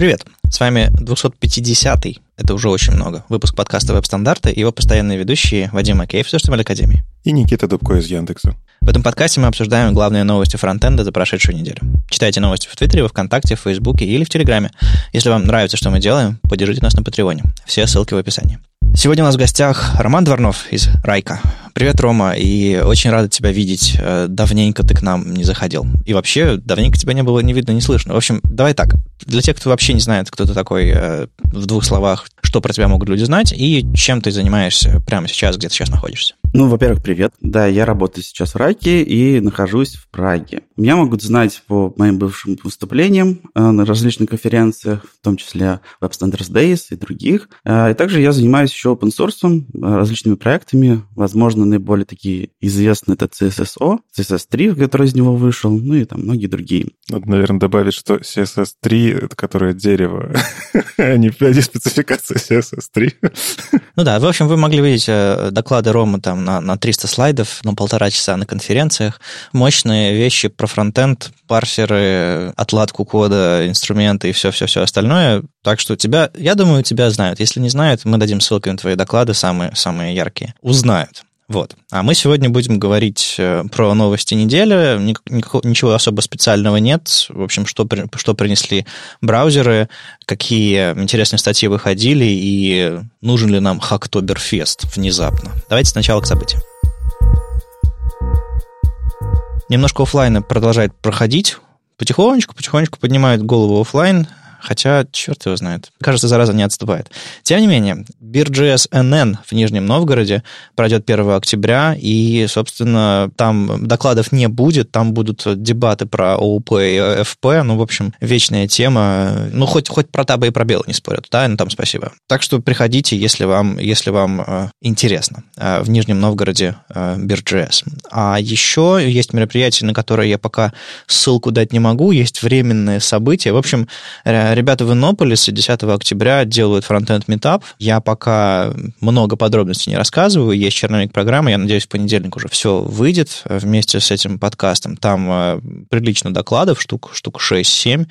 Привет, с вами 250-й, это уже очень много, выпуск подкаста «Веб-стандарты» и его постоянные ведущие Вадим Макеев из HTML Академии. И Никита Дубко из Яндекса. В этом подкасте мы обсуждаем главные новости фронтенда за прошедшую неделю. Читайте новости в Твиттере, во Вконтакте, в Фейсбуке или в Телеграме. Если вам нравится, что мы делаем, поддержите нас на Патреоне. Все ссылки в описании. Сегодня у нас в гостях Роман Дворнов из Райка. Привет, Рома, и очень рада тебя видеть. Э, давненько ты к нам не заходил. И вообще, давненько тебя не было не видно, не слышно. В общем, давай так. Для тех, кто вообще не знает, кто ты такой, э, в двух словах, что про тебя могут люди знать и чем ты занимаешься прямо сейчас, где ты сейчас находишься. Ну, во-первых, привет. Да, я работаю сейчас в Райке и нахожусь в Праге. Меня могут знать по моим бывшим выступлениям э, на различных конференциях, в том числе Web Standards Days и других. И также я занимаюсь еще open source, различными проектами, возможно, наиболее такие известные это CSSO, CSS3, который из него вышел, ну и там многие другие. Надо, наверное, добавить, что CSS3, это которое дерево, а не спецификация CSS3. Ну да, в общем, вы могли видеть э, доклады Рома там на, на 300 слайдов, на полтора часа на конференциях. Мощные вещи про фронтенд, парсеры, отладку кода, инструменты и все-все-все остальное. Так что тебя, я думаю, тебя знают. Если не знают, мы дадим ссылки на твои доклады, самые, самые яркие. Узнают. Вот. А мы сегодня будем говорить э, про новости недели. Ничего особо специального нет. В общем, что, что принесли браузеры, какие интересные статьи выходили и нужен ли нам Хактоберфест внезапно. Давайте сначала к событиям. Немножко офлайна продолжает проходить. Потихонечку, потихонечку поднимает голову офлайн хотя черт его знает. Кажется, зараза не отступает. Тем не менее, BeerJS NN в Нижнем Новгороде пройдет 1 октября, и, собственно, там докладов не будет, там будут дебаты про ОУП и FP, ну, в общем, вечная тема. Ну, хоть, хоть про табы и про белые не спорят, да, ну, там спасибо. Так что приходите, если вам, если вам э, интересно. Э, в Нижнем Новгороде э. А еще есть мероприятие, на которое я пока ссылку дать не могу, есть временные события. В общем, э, Ребята в Иннополисе 10 октября делают фронтенд метап. Я пока много подробностей не рассказываю. Есть черновик программы. Я надеюсь, в понедельник уже все выйдет вместе с этим подкастом. Там э, прилично докладов, штук, штук 6-7.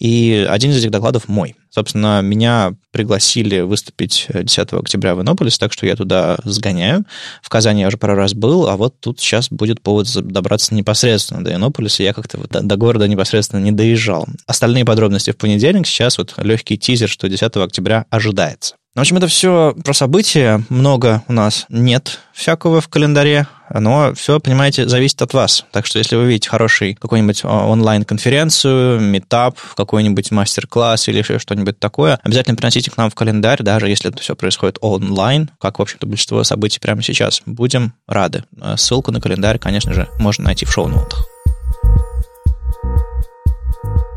И один из этих докладов мой. Собственно, меня пригласили выступить 10 октября в Иннополис, так что я туда сгоняю. В Казани я уже пару раз был, а вот тут сейчас будет повод добраться непосредственно до Иннополиса. Я как-то вот до города непосредственно не доезжал. Остальные подробности в понедельник. Сейчас вот легкий тизер, что 10 октября ожидается. В общем, это все про события. Много у нас нет всякого в календаре, но все, понимаете, зависит от вас. Так что если вы видите хороший какой-нибудь а, онлайн-конференцию, метап, какой-нибудь мастер-класс или что-нибудь такое, обязательно приносите к нам в календарь, даже если это все происходит онлайн, как, в общем-то, большинство событий прямо сейчас. Будем рады. Ссылку на календарь, конечно же, можно найти в шоу-ноутах.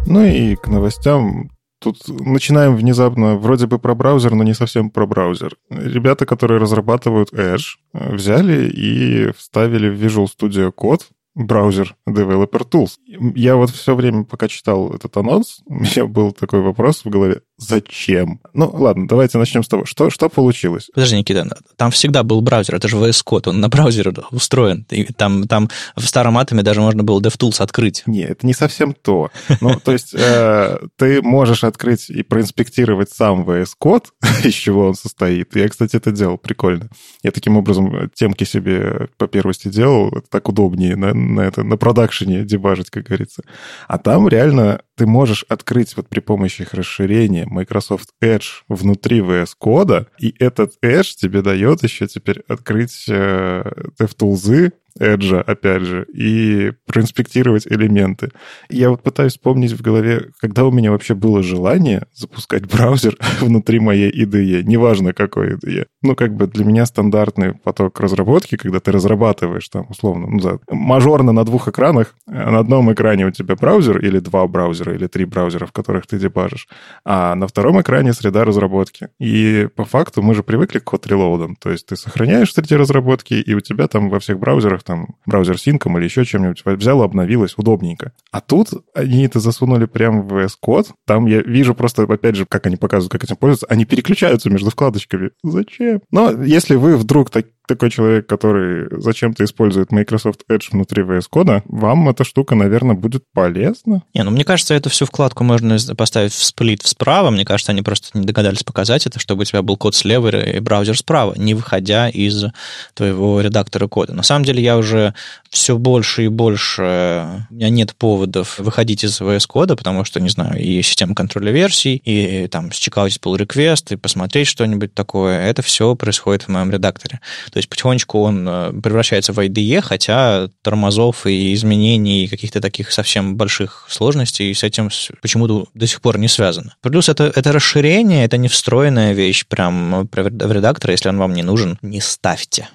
Ну и к новостям Тут начинаем внезапно вроде бы про браузер, но не совсем про браузер. Ребята, которые разрабатывают Edge, взяли и вставили в Visual Studio Code браузер Developer Tools. Я вот все время, пока читал этот анонс, у меня был такой вопрос в голове. Зачем? Ну, ладно, давайте начнем с того. Что, что получилось? Подожди, Никита, там всегда был браузер, это же VS Code, он на браузере устроен. И там, там в старом атоме даже можно было DevTools открыть. Нет, это не совсем то. Ну, то есть э, ты можешь открыть и проинспектировать сам VS Code, из чего он состоит. Я, кстати, это делал, прикольно. Я таким образом темки себе по первости делал, так удобнее на, на, это, на продакшене дебажить, как говорится. А там реально ты можешь открыть вот при помощи их расширения Microsoft Edge внутри VS Code, и этот Edge тебе дает еще теперь открыть э, DevTools, Edge, опять же, и проинспектировать элементы. Я вот пытаюсь вспомнить в голове, когда у меня вообще было желание запускать браузер внутри моей IDE, неважно какой IDE. Ну, как бы для меня стандартный поток разработки, когда ты разрабатываешь там, условно, ну, да, мажорно на двух экранах, на одном экране у тебя браузер или два браузера, или три браузера, в которых ты дебажишь, а на втором экране среда разработки. И по факту мы же привыкли к код релоудам, то есть ты сохраняешь среди разработки, и у тебя там во всех браузерах там браузер-синком или еще чем-нибудь. Взял, обновилось, удобненько. А тут они это засунули прямо в VS Code. Там я вижу просто, опять же, как они показывают, как этим пользуются. Они переключаются между вкладочками. Зачем? Но если вы вдруг так, такой человек, который зачем-то использует Microsoft Edge внутри VS Code, вам эта штука, наверное, будет полезна. Не, ну мне кажется, эту всю вкладку можно поставить в сплит справа. Мне кажется, они просто не догадались показать это, чтобы у тебя был код слева и браузер справа, не выходя из твоего редактора кода. На самом деле я уже все больше и больше... У меня нет поводов выходить из VS Code, потому что, не знаю, и система контроля версий, и там счекаутить pull request, и посмотреть что-нибудь такое. Это все происходит в моем редакторе. То есть потихонечку он э, превращается в IDE, хотя тормозов и изменений, и каких-то таких совсем больших сложностей с этим почему-то до сих пор не связано. Плюс это, это расширение, это не встроенная вещь прям в редактор, если он вам не нужен, не ставьте.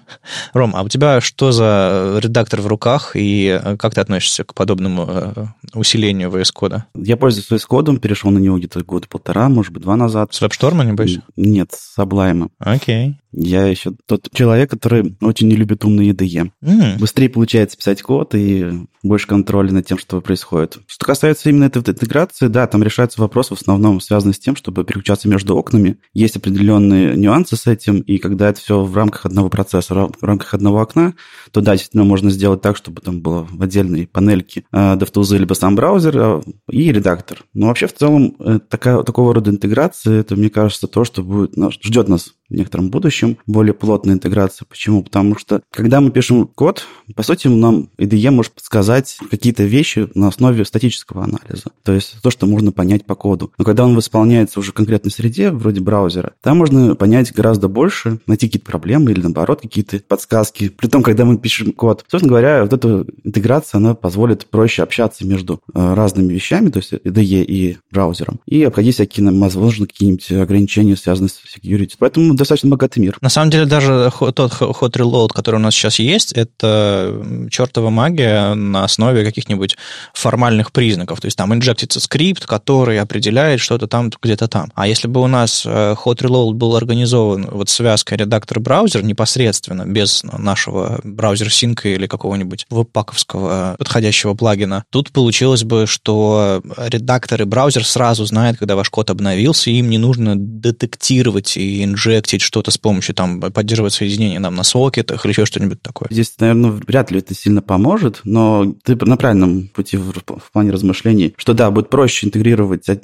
Ром, а у тебя что за редактор в руках, и э, как ты относишься к подобному э, усилению VS Code? Я пользуюсь VS Code, перешел на него где-то год полтора, может быть, два назад. С WebStorm, небось? Нет, с Sublime. Окей. Я еще тот человек, который очень не любит умные IDE. Mm. Быстрее получается писать код и больше контроля над тем, что происходит. Что касается именно этой интеграции, да, там решается вопрос в основном связанный с тем, чтобы переключаться между окнами. Есть определенные нюансы с этим, и когда это все в рамках одного процессора, в рамках одного окна, то да, действительно можно сделать так, чтобы там было в отдельной панельке э, DevTools либо сам браузер э, и редактор. Но вообще в целом э, такая, такого рода интеграция, это, мне кажется, то, что будет, ждет нас в некотором будущем более плотная интеграция. Почему? Потому что, когда мы пишем код, по сути, нам IDE может подсказать какие-то вещи на основе статического анализа. То есть то, что можно понять по коду. Но когда он исполняется уже в конкретной среде, вроде браузера, там можно понять гораздо больше, найти какие-то проблемы или, наоборот, какие-то подсказки. При том, когда мы пишем код, собственно говоря, вот эта интеграция, она позволит проще общаться между э, разными вещами, то есть IDE и браузером, и обходить всякие, возможно, какие-нибудь ограничения, связанные с security. Поэтому достаточно богатый мир. На самом деле, даже тот hot reload, который у нас сейчас есть, это чертова магия на основе каких-нибудь формальных признаков. То есть там инжектится скрипт, который определяет что-то там, где-то там. А если бы у нас э, hot reload был организован вот связкой редактор-браузер непосредственно, без нашего браузер-синка или какого-нибудь веб-паковского подходящего плагина, тут получилось бы, что редактор и браузер сразу знают, когда ваш код обновился, и им не нужно детектировать и инжектить запустить что-то с помощью, там, поддерживать соединение нам на сокетах или еще что-нибудь такое. Здесь, наверное, вряд ли это сильно поможет, но ты на правильном пути в, в плане размышлений, что да, будет проще интегрировать э,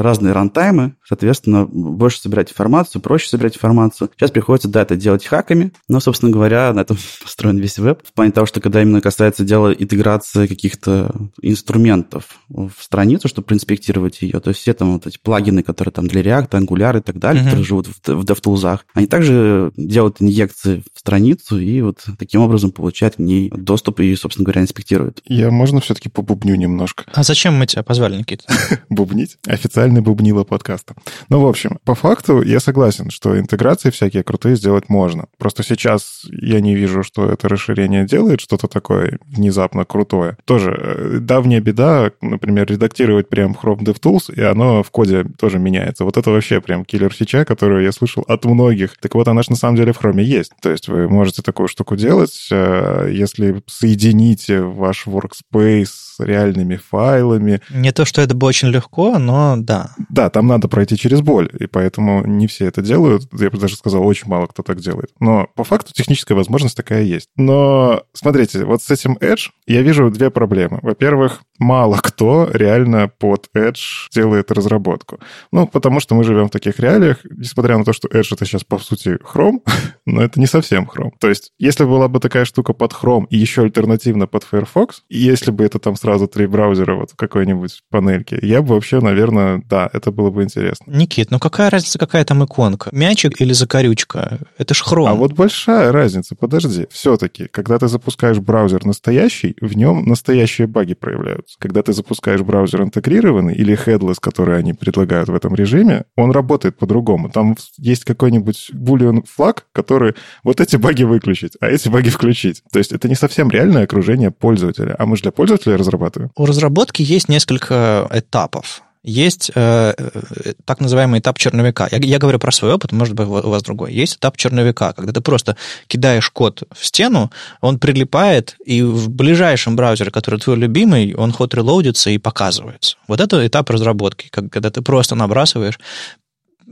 разные рантаймы, соответственно, больше собирать информацию, проще собирать информацию. Сейчас приходится, да, это делать хаками, но, собственно говоря, на этом построен весь веб. В плане того, что когда именно касается дела интеграции каких-то инструментов в страницу, чтобы проинспектировать ее, то есть все там вот эти плагины, которые там для React, Angular и так далее, uh-huh. которые живут в, в DevTools, глазах. Они также делают инъекции в страницу и вот таким образом получают к ней доступ и, собственно говоря, инспектируют. Я можно все-таки побубню немножко? А зачем мы тебя позвали, Никита? Бубнить? Официальный бубнило подкаста. Ну, в общем, по факту я согласен, что интеграции всякие крутые сделать можно. Просто сейчас я не вижу, что это расширение делает что-то такое внезапно крутое. Тоже э, давняя беда, например, редактировать прям Chrome DevTools, и оно в коде тоже меняется. Вот это вообще прям киллер фича, которую я слышал от многих. Так вот, она же на самом деле в Chrome есть. То есть вы можете такую штуку делать, э, если соедините ваш workspace с реальными файлами. Не то, что это бы очень легко, но да. Да, там надо пройти через боль, и поэтому не все это делают. Я бы даже сказал, очень мало кто так делает. Но по факту техническая возможность такая есть. Но смотрите, вот с этим Edge я вижу две проблемы. Во-первых, мало кто реально под Edge делает разработку. Ну, потому что мы живем в таких реалиях, несмотря на то, что Edge это сейчас, по сути, Chrome, но это не совсем Chrome. То есть, если была бы такая штука под Chrome и еще альтернативно под Firefox, и если бы это там сразу три браузера вот в какой-нибудь панельке, я бы вообще, наверное, да, это было бы интересно. Никит, ну какая разница, какая там иконка? Мячик или закорючка? Это ж Chrome. А вот большая разница, подожди. Все-таки, когда ты запускаешь браузер настоящий, в нем настоящие баги проявляются. Когда ты запускаешь браузер интегрированный или headless, который они предлагают в этом режиме, он работает по-другому. Там есть какой-нибудь boolean флаг, который вот эти баги выключить, а эти баги включить. То есть это не совсем реальное окружение пользователя. А мы же для пользователя разрабатываем. У разработки есть несколько этапов. есть э, э, так называемый этап черновика. Я, я говорю про свой опыт, может быть, у вас другой. Есть этап черновика, когда ты просто кидаешь код в стену, он прилипает, и в ближайшем браузере, который твой любимый, он ход релоудится и показывается. Вот это этап разработки, когда ты просто набрасываешь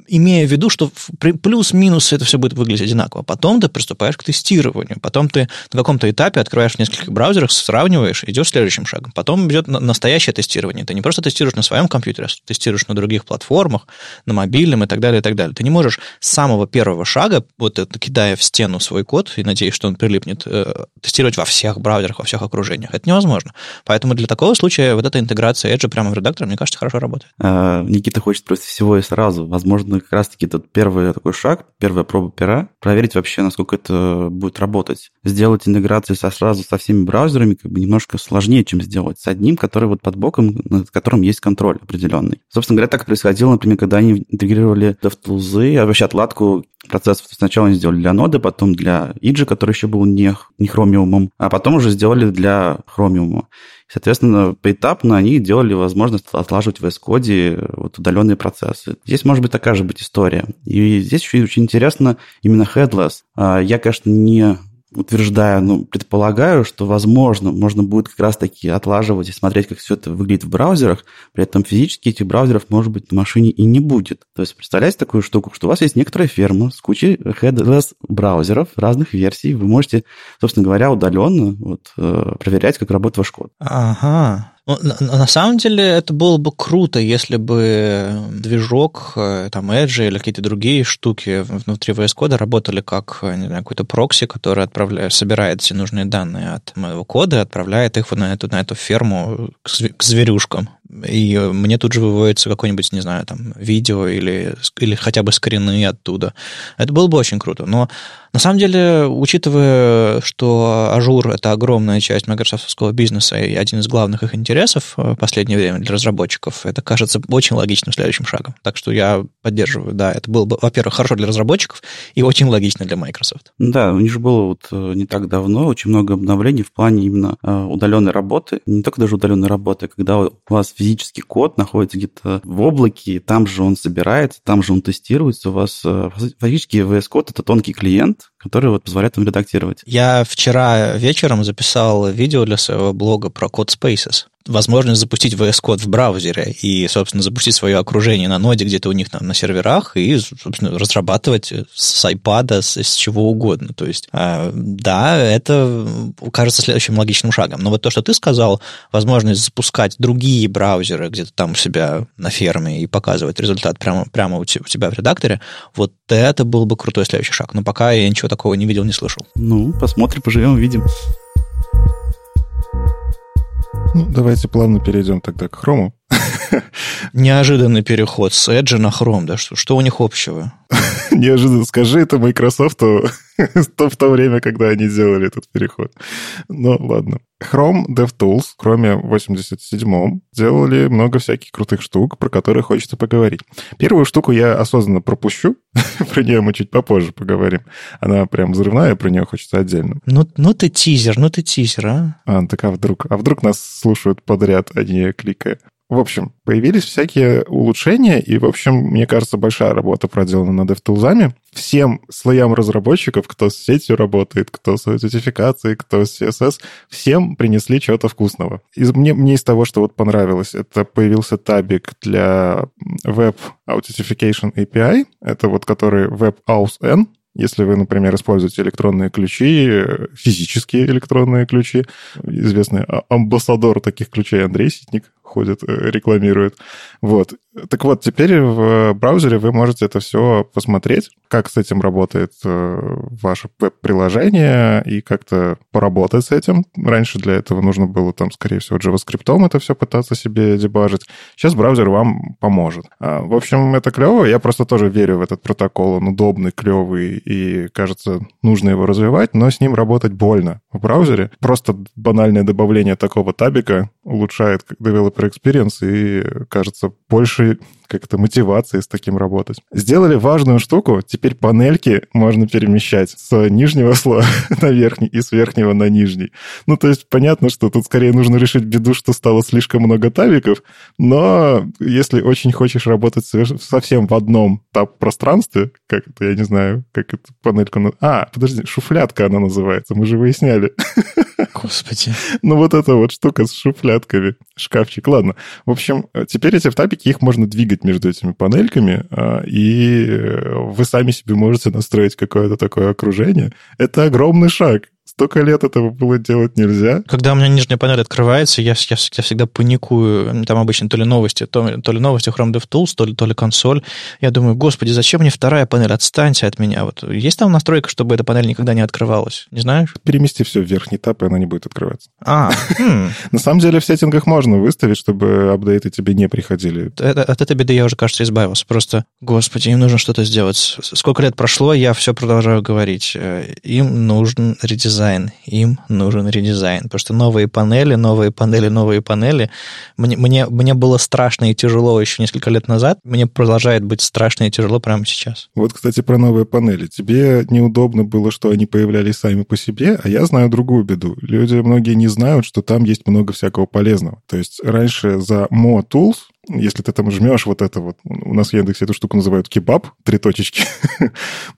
имея в виду, что плюс-минус это все будет выглядеть одинаково. Потом ты приступаешь к тестированию. Потом ты на каком-то этапе открываешь в нескольких браузерах, сравниваешь, идешь следующим шагом. Потом идет настоящее тестирование. Ты не просто тестируешь на своем компьютере, а тестируешь на других платформах, на мобильном и так далее, и так далее. Ты не можешь с самого первого шага, вот это, кидая в стену свой код и надеясь, что он прилипнет, э, тестировать во всех браузерах, во всех окружениях. Это невозможно. Поэтому для такого случая вот эта интеграция Edge прямо в редактор, мне кажется, хорошо работает. А, Никита хочет просто всего и сразу. Возможно, как раз-таки тот первый такой шаг, первая проба пера, проверить вообще, насколько это будет работать. Сделать интеграции со, сразу со всеми браузерами как бы немножко сложнее, чем сделать с одним, который вот под боком, над которым есть контроль определенный. Собственно говоря, так происходило, например, когда они интегрировали DevTools, а вообще отладку процессов. Сначала они сделали для ноды, потом для Иджи, который еще был не, не хромиумом, а потом уже сделали для хромиума. Соответственно, поэтапно они делали возможность отлаживать в VS вот удаленные процессы. Здесь может быть такая же быть история. И здесь еще очень интересно именно headless. А, я, конечно, не утверждаю, ну, предполагаю, что, возможно, можно будет как раз-таки отлаживать и смотреть, как все это выглядит в браузерах, при этом физически этих браузеров, может быть, на машине и не будет. То есть, представляете такую штуку, что у вас есть некоторая ферма с кучей headless браузеров разных версий, вы можете, собственно говоря, удаленно вот, э, проверять, как работает ваш код. Ага, на, на самом деле это было бы круто, если бы движок, э, там, Edge или какие-то другие штуки внутри VS Code работали как не знаю, какой-то прокси, который отправляет, собирает все нужные данные от моего кода и отправляет их на эту, на эту ферму к зверюшкам и мне тут же выводится какое-нибудь, не знаю, там, видео или, или хотя бы скрины оттуда. Это было бы очень круто. Но на самом деле, учитывая, что Azure — это огромная часть майкрософтовского бизнеса и один из главных их интересов в последнее время для разработчиков, это кажется очень логичным следующим шагом. Так что я поддерживаю, да, это было бы, во-первых, хорошо для разработчиков и очень логично для Microsoft. Да, у них же было вот э, не так давно очень много обновлений в плане именно э, удаленной работы. Не только даже удаленной работы, когда у вас физический код находится где-то в облаке, там же он собирается, там же он тестируется. У вас э, фактически VS Code — это тонкий клиент, который вот позволяет вам редактировать. Я вчера вечером записал видео для своего блога про код Spaces возможность запустить VS Code в браузере и, собственно, запустить свое окружение на ноде где-то у них там на серверах и, собственно, разрабатывать с iPad, с, с чего угодно. То есть, э, да, это кажется следующим логичным шагом. Но вот то, что ты сказал, возможность запускать другие браузеры где-то там у себя на ферме и показывать результат прямо, прямо у тебя в редакторе, вот это был бы крутой следующий шаг. Но пока я ничего такого не видел, не слышал. Ну, посмотрим, поживем, увидим. Ну, давайте плавно перейдем тогда к хрому. Неожиданный переход с Edge на Chrome, да? Что, что у них общего? Неожиданно скажи это Microsoft в то время, когда они сделали этот переход. Ну, ладно. Chrome DevTools, кроме 87-м, делали много всяких крутых штук, про которые хочется поговорить. Первую штуку я осознанно пропущу, про нее мы чуть попозже поговорим. Она прям взрывная, про нее хочется отдельно. Ну, ну ты тизер, ну ты тизер, а? А, так а вдруг? А вдруг нас слушают подряд, а не кликая? В общем, появились всякие улучшения, и, в общем, мне кажется, большая работа проделана над DevTools. Всем слоям разработчиков, кто с сетью работает, кто с аутентификацией, кто с CSS, всем принесли чего-то вкусного. Из, мне, мне из того, что вот понравилось, это появился табик для Web Authentication API, это вот который Web N, если вы, например, используете электронные ключи, физические электронные ключи, известный а, амбассадор таких ключей Андрей Ситник, ходит, э, рекламирует. Вот. Так вот, теперь в браузере вы можете это все посмотреть, как с этим работает э, ваше веб-приложение и как-то поработать с этим. Раньше для этого нужно было там, скорее всего, JavaScript это все пытаться себе дебажить. Сейчас браузер вам поможет. А, в общем, это клево. Я просто тоже верю в этот протокол. Он удобный, клевый, и, кажется, нужно его развивать, но с ним работать больно в браузере. Просто банальное добавление такого табика улучшает developer experience и, кажется, больше как-то мотивации с таким работать. Сделали важную штуку, теперь панельки можно перемещать с нижнего слоя на верхний и с верхнего на нижний. Ну, то есть понятно, что тут скорее нужно решить беду, что стало слишком много табиков, но если очень хочешь работать совсем в одном таб-пространстве, как это, я не знаю, как эту панельку... А, подожди, шуфлятка она называется, мы же выясняли. Господи. Ну, вот эта вот штука с шуфлятками, шкафчик. Ладно. В общем, теперь эти табики, их можно двигать между этими панельками, а, и вы сами себе можете настроить какое-то такое окружение. Это огромный шаг. Столько лет этого было делать нельзя. Когда у меня нижняя панель открывается, я, я, я всегда паникую. Там обычно то ли новости, то, то ли новости Chrome DevTools, то ли, то ли консоль. Я думаю, господи, зачем мне вторая панель? Отстаньте от меня. Вот есть там настройка, чтобы эта панель никогда не открывалась? Не знаешь? Перемести все в верхний тап, и она не будет открываться. А, хм. На самом деле в сеттингах можно выставить, чтобы апдейты тебе не приходили. От этой беды я уже, кажется, избавился. Просто, господи, им нужно что-то сделать. Сколько лет прошло, я все продолжаю говорить. Э, им нужен редизайн редизайн. Им нужен редизайн. Потому что новые панели, новые панели, новые панели. Мне, мне, мне было страшно и тяжело еще несколько лет назад. Мне продолжает быть страшно и тяжело прямо сейчас. Вот, кстати, про новые панели. Тебе неудобно было, что они появлялись сами по себе, а я знаю другую беду. Люди многие не знают, что там есть много всякого полезного. То есть раньше за Mo Tools если ты там жмешь вот это вот, у нас в Яндексе эту штуку называют кебаб, три точечки.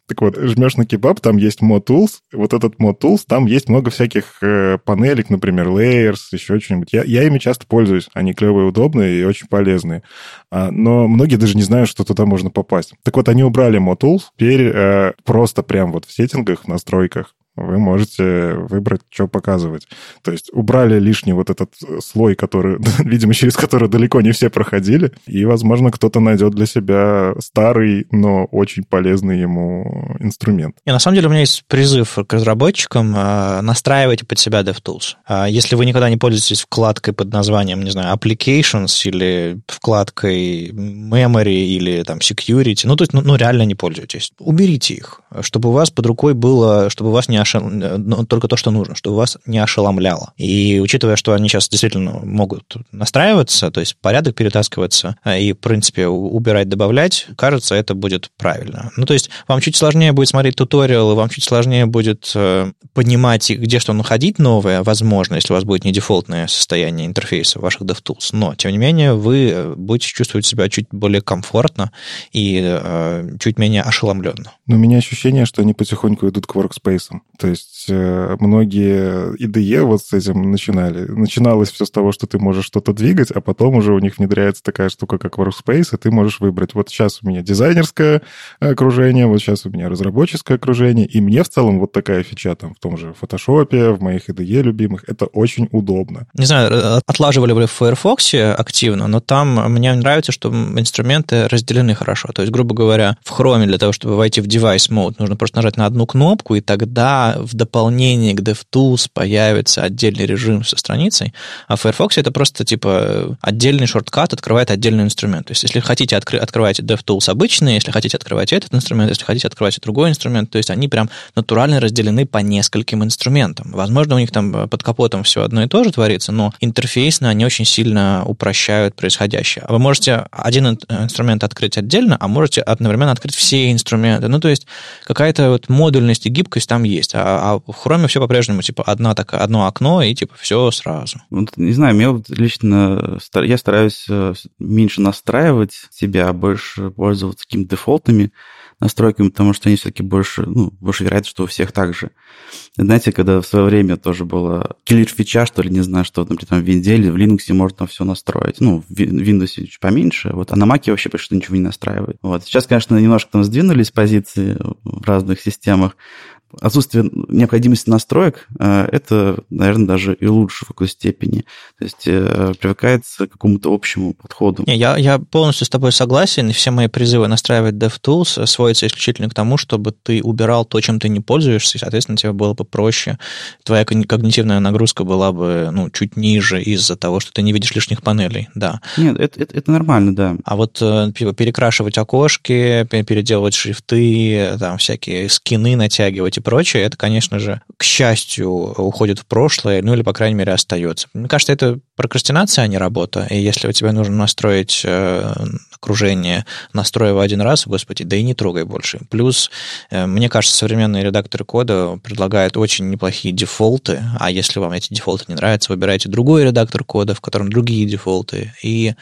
так вот, жмешь на кебаб, там есть Mod вот этот Mod там есть много всяких э, панелек, например, layers, еще что-нибудь. Я, я ими часто пользуюсь, они клевые, удобные и очень полезные. А, но многие даже не знают, что туда можно попасть. Так вот, они убрали Mod теперь э, просто прям вот в сеттингах, в настройках вы можете выбрать, что показывать. То есть убрали лишний вот этот слой, который, видимо, через который далеко не все проходили, и, возможно, кто-то найдет для себя старый, но очень полезный ему инструмент. И на самом деле у меня есть призыв к разработчикам э, настраивайте под себя DevTools. А если вы никогда не пользуетесь вкладкой под названием, не знаю, Applications или вкладкой Memory или там Security, ну, то есть, ну, ну реально не пользуетесь, уберите их, чтобы у вас под рукой было, чтобы у вас не ошел... ну, только то, что нужно, чтобы вас не ошеломляло. И учитывая, что они сейчас действительно могут настраиваться, то есть порядок перетаскиваться а, и, в принципе, убирать, добавлять, кажется, это будет правильно. Ну, то есть вам чуть сложнее будет смотреть туториалы, вам чуть сложнее будет э, понимать, где что находить новое, возможно, если у вас будет не дефолтное состояние интерфейса ваших DevTools, но, тем не менее, вы э, будете чувствовать себя чуть более комфортно и э, чуть менее ошеломленно. Но у меня ощущение, что они потихоньку идут к workspace. То есть э, многие IDE вот с этим начинали. Начиналось все с того, что ты можешь что-то двигать, а потом уже у них внедряется такая штука, как Workspace, и ты можешь выбрать, вот сейчас у меня дизайнерское окружение, вот сейчас у меня разработческое окружение, и мне в целом вот такая фича там в том же Photoshop, в моих IDE любимых, это очень удобно. Не знаю, э, отлаживали ли в Firefox активно, но там мне нравится, что инструменты разделены хорошо. То есть, грубо говоря, в Chrome для того, чтобы войти в device mode, нужно просто нажать на одну кнопку, и тогда в дополнении к DevTools появится отдельный режим со страницей, а в Firefox это просто типа отдельный шорткат открывает отдельный инструмент. То есть если хотите, откры- открывайте DevTools обычный, если хотите, открывайте этот инструмент, если хотите, открывайте другой инструмент. То есть они прям натурально разделены по нескольким инструментам. Возможно, у них там под капотом все одно и то же творится, но интерфейсно они очень сильно упрощают происходящее. Вы можете один инструмент открыть отдельно, а можете одновременно открыть все инструменты. Ну, то есть какая-то вот модульность и гибкость там есть. А, а в Chrome все по-прежнему, типа, одна так, одно окно, и, типа, все сразу. Вот, не знаю, мне вот лично, я стараюсь э, меньше настраивать себя, а больше пользоваться какими-то дефолтами, настройками, потому что они все-таки больше, ну, больше вероятно, что у всех так же. Знаете, когда в свое время тоже было киллер фича, что ли, не знаю, что, например, там в Винде или в Linux можно все настроить. Ну, в Windows чуть поменьше, вот, а на Mac вообще почти ничего не настраивает. Вот. Сейчас, конечно, немножко там сдвинулись позиции в разных системах, отсутствие необходимости настроек, э, это, наверное, даже и лучше в какой степени. То есть э, привыкается к какому-то общему подходу. Не, я, я полностью с тобой согласен, и все мои призывы настраивать DevTools сводятся исключительно к тому, чтобы ты убирал то, чем ты не пользуешься, и, соответственно, тебе было бы проще. Твоя когнитивная нагрузка была бы ну, чуть ниже из-за того, что ты не видишь лишних панелей, да. Нет, это, это, это нормально, да. А вот э, типа, перекрашивать окошки, переделывать шрифты, там всякие скины натягивать и прочее, это, конечно же, к счастью, уходит в прошлое, ну или, по крайней мере, остается. Мне кажется, это прокрастинация, а не работа. И если у тебя нужно настроить э, окружение, настроив один раз, господи, да и не трогай больше. Плюс, э, мне кажется, современные редакторы кода предлагают очень неплохие дефолты, а если вам эти дефолты не нравятся, выбирайте другой редактор кода, в котором другие дефолты. И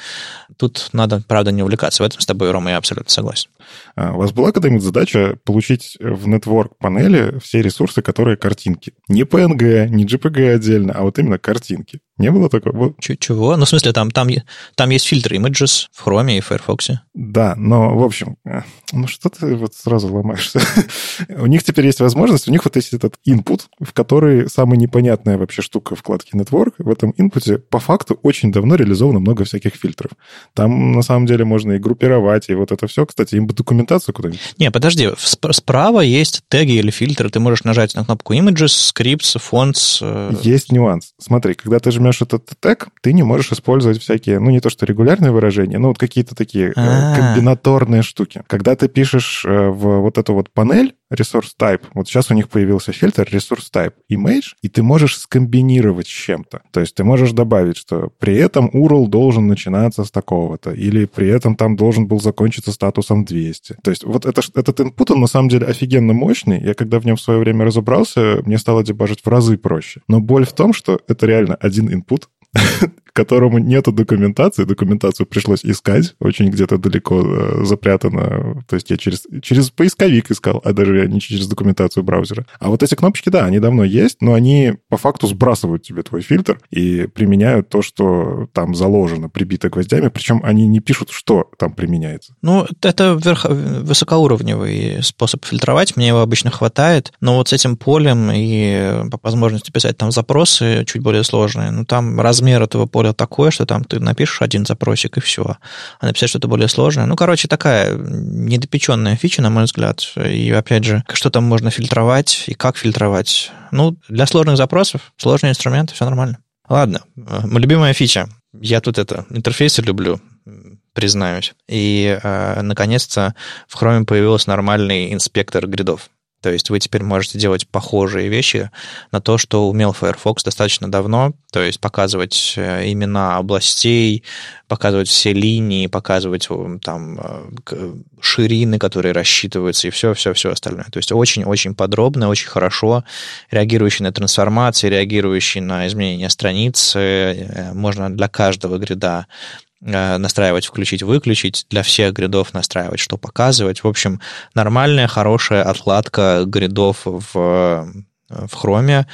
тут надо, правда, не увлекаться. В этом с тобой, Рома, я абсолютно согласен. А у вас была когда-нибудь задача получить в network панели все ресурсы, которые картинки? Не PNG, не JPG отдельно, а вот именно картинки. Не было такого? Чего? Ну, в смысле, там, там, там есть фильтр images в Chrome и в Firefox. Да, но, в общем, э, ну что ты вот сразу ломаешься? у них теперь есть возможность, у них вот есть этот input, в который самая непонятная вообще штука вкладки Network. В этом инпуте по факту очень давно реализовано много всяких фильтров. Там, на самом деле, можно и группировать, и вот это все. Кстати, им бы документацию куда-нибудь. Не, подожди, справа есть теги или фильтры. Ты можешь нажать на кнопку images, scripts, fonts. Э, есть нюанс. Смотри, когда ты жмешь этот тег, ты не можешь использовать всякие, ну, не то что регулярные выражения, но вот какие-то такие А-а-а. комбинаторные штуки. Когда ты пишешь э, в вот эту вот панель, resource type. Вот сейчас у них появился фильтр resource type image, и ты можешь скомбинировать с чем-то. То есть ты можешь добавить, что при этом URL должен начинаться с такого-то, или при этом там должен был закончиться статусом 200. То есть вот это, этот input, он на самом деле офигенно мощный. Я когда в нем в свое время разобрался, мне стало дебажить в разы проще. Но боль в том, что это реально один input, которому нету документации. Документацию пришлось искать, очень где-то далеко э, запрятано. То есть я через, через поисковик искал, а даже я не через документацию браузера. А вот эти кнопочки, да, они давно есть, но они по факту сбрасывают тебе твой фильтр и применяют то, что там заложено, прибито гвоздями, причем они не пишут, что там применяется. Ну, это верх... высокоуровневый способ фильтровать, мне его обычно хватает, но вот с этим полем и по возможности писать там запросы чуть более сложные, ну, там размер этого поля поле такое, что там ты напишешь один запросик и все. А написать что-то более сложное. Ну, короче, такая недопеченная фича, на мой взгляд. И опять же, что там можно фильтровать и как фильтровать. Ну, для сложных запросов сложный инструмент, все нормально. Ладно, любимая фича. Я тут это, интерфейсы люблю, признаюсь. И, э, наконец-то, в Chrome появился нормальный инспектор гридов. То есть вы теперь можете делать похожие вещи на то, что умел Firefox достаточно давно, то есть показывать э, имена областей, показывать все линии, показывать там э, ширины, которые рассчитываются, и все-все-все остальное. То есть очень-очень подробно, очень хорошо, реагирующий на трансформации, реагирующий на изменения страницы. Э, можно для каждого грида Э, настраивать, включить, выключить, для всех гридов настраивать, что показывать. В общем, нормальная, хорошая отладка гридов в, в Chrome,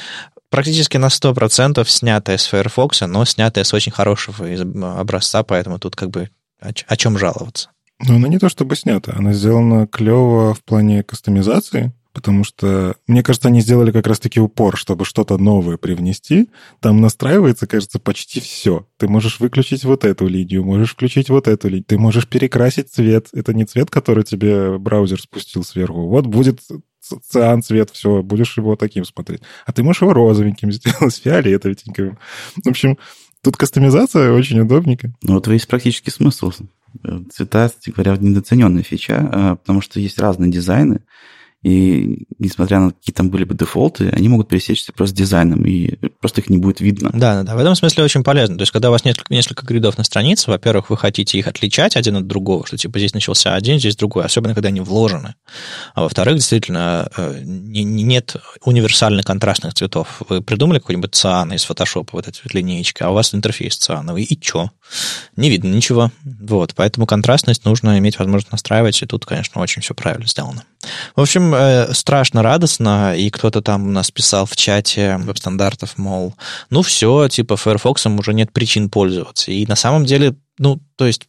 практически на 100% снятая с Firefox, но снятая с очень хорошего образца, поэтому тут как бы о, о чем жаловаться. Ну, она не то чтобы снята, она сделана клево в плане кастомизации, потому что, мне кажется, они сделали как раз-таки упор, чтобы что-то новое привнести. Там настраивается, кажется, почти все. Ты можешь выключить вот эту линию, можешь включить вот эту линию, ты можешь перекрасить цвет. Это не цвет, который тебе браузер спустил сверху. Вот будет циан цвет, все, будешь его таким смотреть. А ты можешь его розовеньким сделать, фиолетовеньким. В общем, тут кастомизация очень удобненько. Ну, вот есть практически смысл. Цвета, кстати говоря, недооцененная фича, а, потому что есть разные дизайны. И несмотря на какие там были бы дефолты, они могут пересечься просто дизайном, и просто их не будет видно. Да, да. В этом смысле очень полезно. То есть, когда у вас несколько, несколько гридов на странице, во-первых, вы хотите их отличать один от другого, что типа здесь начался один, здесь другой, особенно когда они вложены. А во-вторых, действительно, э, не, нет универсальных контрастных цветов. Вы придумали какой-нибудь циан из фотошопа, вот эта вот линеечка, а у вас интерфейс циановый, и чё? Не видно ничего. Вот, поэтому контрастность нужно иметь возможность настраивать, и тут, конечно, очень все правильно сделано. В общем, э, страшно радостно, и кто-то там у нас писал в чате веб-стандартов, мол, ну все, типа Firefox уже нет причин пользоваться. И на самом деле, ну, то есть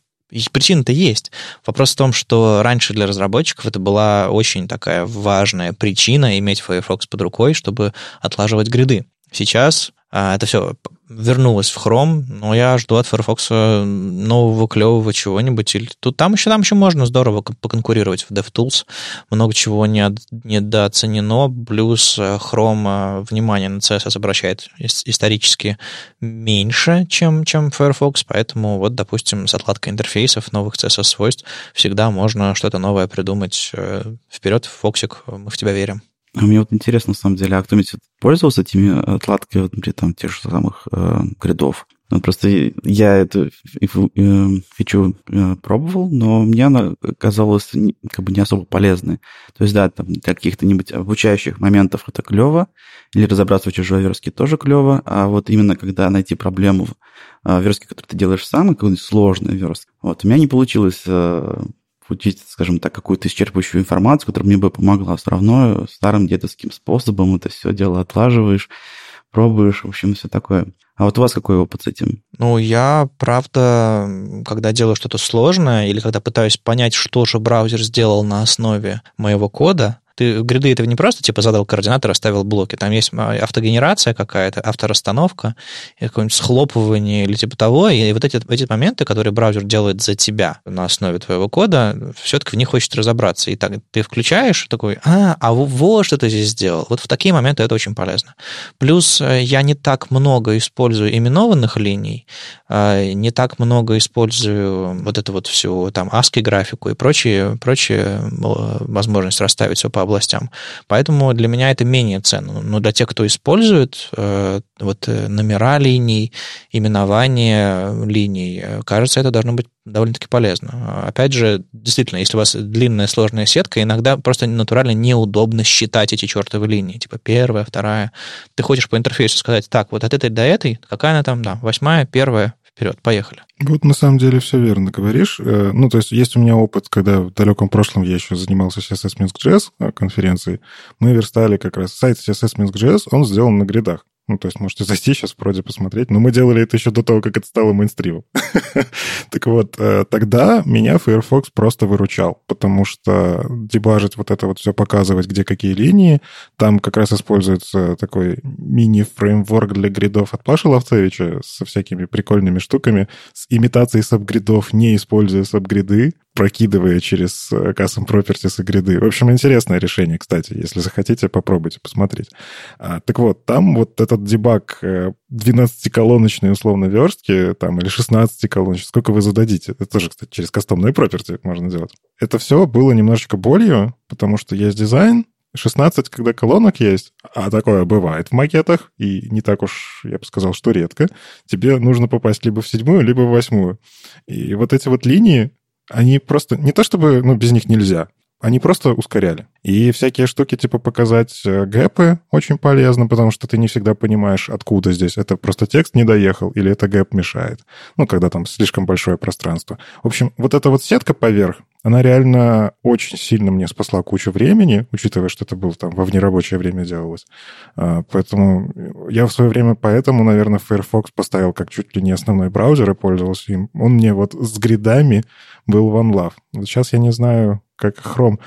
Причина-то есть. Вопрос в том, что раньше для разработчиков это была очень такая важная причина иметь Firefox под рукой, чтобы отлаживать гриды. Сейчас это все вернулась в Chrome, но я жду от Firefox нового клевого чего-нибудь. Или тут там еще там еще можно здорово поконкурировать в DevTools. Много чего не недооценено. Плюс э, Chrome э, внимание на CSS обращает исторически меньше, чем, чем Firefox, поэтому вот, допустим, с отладкой интерфейсов новых CSS-свойств всегда можно что-то новое придумать. Э, Вперед, Фоксик, мы в тебя верим. А мне вот интересно, на самом деле, а кто-нибудь пользовался этими отладками, вот, например, там, тех же самых э, гридов? Ну, просто я эту э, фичу э, пробовал, но мне она казалась как бы не особо полезной. То есть, да, там для каких-то-нибудь обучающих моментов это клево, или разобраться в чужой верстке тоже клево, а вот именно когда найти проблему в э, верстке, которую ты делаешь сам, какую-нибудь сложную верстку, вот, у меня не получилось получить, скажем так, какую-то исчерпывающую информацию, которая мне бы помогла. Все равно старым дедовским способом это все дело отлаживаешь, пробуешь, в общем, все такое. А вот у вас какой опыт с этим? Ну, я, правда, когда делаю что-то сложное или когда пытаюсь понять, что же браузер сделал на основе моего кода, ты гриды это не просто типа задал координатор, оставил блоки. Там есть а, автогенерация какая-то, авторасстановка, какое-нибудь схлопывание или типа того. И вот эти, эти моменты, которые браузер делает за тебя на основе твоего кода, все-таки в них хочет разобраться. И так ты включаешь такой, а, а вот что ты здесь сделал. Вот в такие моменты это очень полезно. Плюс э, я не так много использую именованных линий, э, не так много использую вот эту вот всю там ASCII графику и прочие, прочие возможности расставить все по областям. Поэтому для меня это менее ценно. Но для тех, кто использует э, вот э, номера линий, именование линий, э, кажется, это должно быть довольно-таки полезно. Опять же, действительно, если у вас длинная сложная сетка, иногда просто натурально неудобно считать эти чертовы линии. Типа первая, вторая. Ты хочешь по интерфейсу сказать, так, вот от этой до этой, какая она там, да, восьмая, первая, Вперед, поехали. Вот на самом деле все верно говоришь. Э, ну, то есть есть у меня опыт, когда в далеком прошлом я еще занимался CSS Minsk.js э, конференцией. Мы верстали как раз сайт CSS Minsk.js, он сделан на гридах. Ну, то есть можете зайти сейчас вроде посмотреть. Но мы делали это еще до того, как это стало мейнстримом. так вот, э, тогда меня Firefox просто выручал, потому что дебажить вот это вот все, показывать, где какие линии, там как раз используется такой мини-фреймворк для гридов от Паши Ловцевича со всякими прикольными штуками, с имитацией сабгридов, не используя сабгриды прокидывая через э, Custom Properties и гриды. В общем, интересное решение, кстати. Если захотите, попробуйте посмотреть. А, так вот, там вот этот дебаг 12-колоночной э, условно верстки, там, или 16-колоночной, сколько вы зададите. Это тоже, кстати, через кастомные property можно делать. Это все было немножечко болью, потому что есть дизайн, 16, когда колонок есть, а такое бывает в макетах, и не так уж, я бы сказал, что редко, тебе нужно попасть либо в седьмую, либо в восьмую. И вот эти вот линии, они просто... Не то чтобы ну, без них нельзя, они просто ускоряли. И всякие штуки, типа показать э, гэпы, очень полезно, потому что ты не всегда понимаешь, откуда здесь. Это просто текст не доехал или это гэп мешает. Ну, когда там слишком большое пространство. В общем, вот эта вот сетка поверх, она реально очень сильно мне спасла кучу времени, учитывая, что это было там во внерабочее время делалось. А, поэтому я в свое время поэтому, наверное, Firefox поставил как чуть ли не основной браузер и пользовался им. Он мне вот с гридами был One Love. Вот сейчас я не знаю, как Chrome.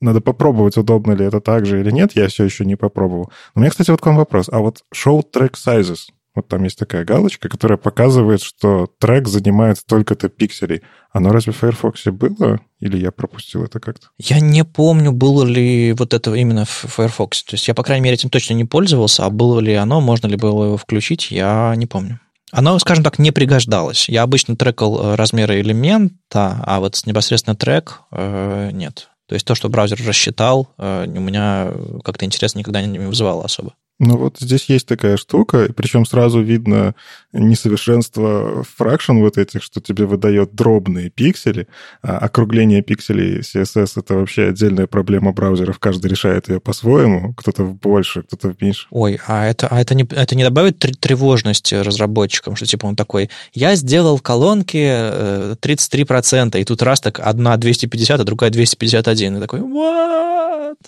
Надо попробовать, удобно ли это так же или нет. Я все еще не попробовал. У меня, кстати, вот к вам вопрос. А вот show track sizes, вот там есть такая галочка, которая показывает, что трек занимает столько-то пикселей. Оно разве в Firefox было? Или я пропустил это как-то? Я не помню, было ли вот это именно в Firefox. То есть я, по крайней мере, этим точно не пользовался, а было ли оно, можно ли было его включить, я не помню. Оно, скажем так, не пригождалось. Я обычно трекал э, размеры элемента, а вот непосредственно трек э, нет. То есть то, что браузер рассчитал, э, у меня как-то интерес никогда не вызывало особо. Ну вот здесь есть такая штука, причем сразу видно несовершенство фракшн вот этих, что тебе выдает дробные пиксели. А округление пикселей CSS — это вообще отдельная проблема браузеров. Каждый решает ее по-своему. Кто-то больше, кто-то меньше. Ой, а это, а это, не, это не добавит тревожности разработчикам, что типа он такой, я сделал колонки 33%, э, и тут раз так одна 250, а другая 251. И такой, what?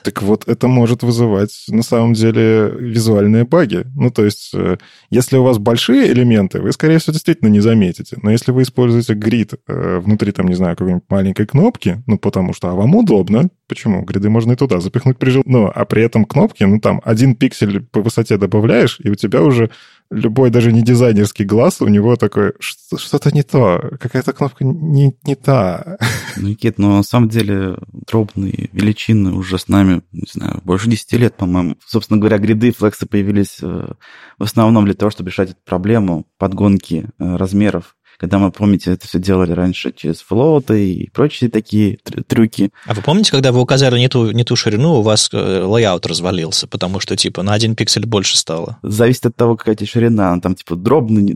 Так вот, это может вызывать на самом деле визуальные баги. Ну, то есть, э, если у вас большие элементы, вы, скорее всего, действительно не заметите. Но если вы используете грид э, внутри, там, не знаю, какой-нибудь маленькой кнопки, ну, потому что а вам удобно, почему? Гриды можно и туда запихнуть при желании. Но, а при этом кнопки, ну, там, один пиксель по высоте добавляешь, и у тебя уже любой даже не дизайнерский глаз, у него такой, что-то не то, какая-то кнопка не, не та. Ну, Никит, но на самом деле дробные величины уже с нами, не знаю, больше 10 лет, по-моему. Собственно говоря, grid ы, flex ы появились э, в основном для того, чтобы решать эту проблему подгонки э, размеров когда мы, помните, это все делали раньше через float ы и прочие такие трюки. А вы помните, когда вы указали не ту, не ту ширину, у вас э, layout развалился, потому что, типа, на один пиксель больше стало? Зависит от того, какая тебе ширина. Она там, типа, дробный,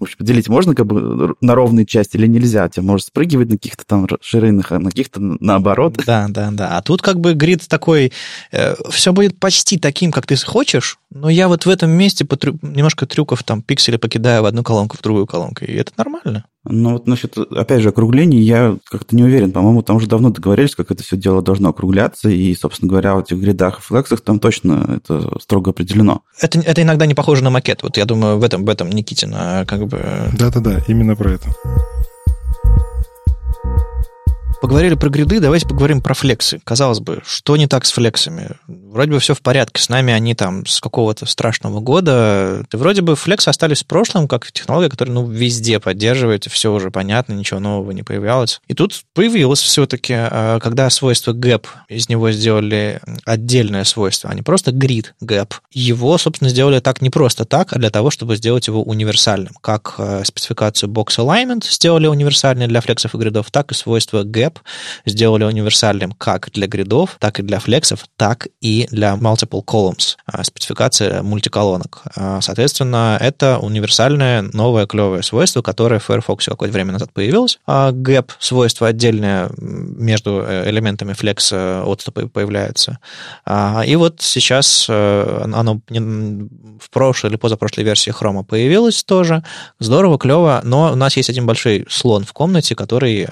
в общем, поделить можно как бы на ровные части или нельзя? Тебя может спрыгивать на каких-то там ширинах, а на каких-то наоборот. Да, да, да. А тут как бы грид такой, э, все будет почти таким, как ты хочешь, но я вот в этом месте потрю... немножко трюков там пиксели покидаю в одну колонку, в другую колонку, и это нормально. Ну вот насчет, опять же, округлений я как-то не уверен. По-моему, там уже давно договорились, как это все дело должно округляться, и, собственно говоря, в этих гридах и флексах там точно это строго определено. Это, это иногда не похоже на макет. Вот я думаю, в этом, в этом Никитина как бы... Да-да-да, именно про это. Поговорили про гриды, давайте поговорим про флексы. Казалось бы, что не так с флексами? Вроде бы все в порядке, с нами они там с какого-то страшного года. Ты вроде бы флексы остались в прошлом, как технология, которая ну, везде поддерживает, все уже понятно, ничего нового не появлялось. И тут появилось все-таки, а, когда свойство gap, из него сделали отдельное свойство, а не просто grid gap. Его, собственно, сделали так не просто так, а для того, чтобы сделать его универсальным. Как а, спецификацию box alignment сделали универсальной для флексов и гридов, так и свойство gap сделали универсальным как для гридов, так и для флексов, так и для multiple columns, а, спецификация мультиколонок. А, соответственно, это универсальное новое клевое свойство, которое в Firefox какое-то время назад появилось. А gap, свойство отдельное между э, элементами Flex э, отступа появляется. И вот сейчас э, оно в прошлой или позапрошлой версии Chrome появилось тоже. Здорово, клево, но у нас есть один большой слон в комнате, который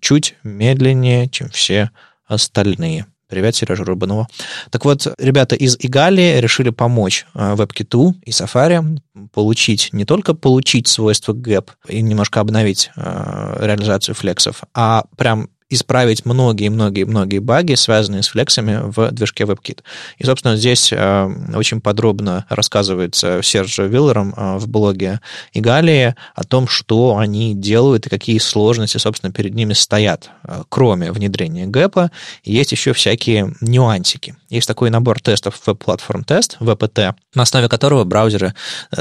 чуть медленнее, чем все остальные. Привет, Сережа Рубанову. Так вот, ребята из Игали решили помочь э, WebKit и Safari получить, не только получить свойства GAP и немножко обновить э, реализацию флексов, а прям исправить многие-многие-многие баги, связанные с флексами в движке WebKit. И, собственно, здесь э, очень подробно рассказывается Серджио Виллером э, в блоге Игалии о том, что они делают и какие сложности, собственно, перед ними стоят, э, кроме внедрения гэпа. Есть еще всякие нюансики. Есть такой набор тестов Platform Test, VPT, на основе которого браузеры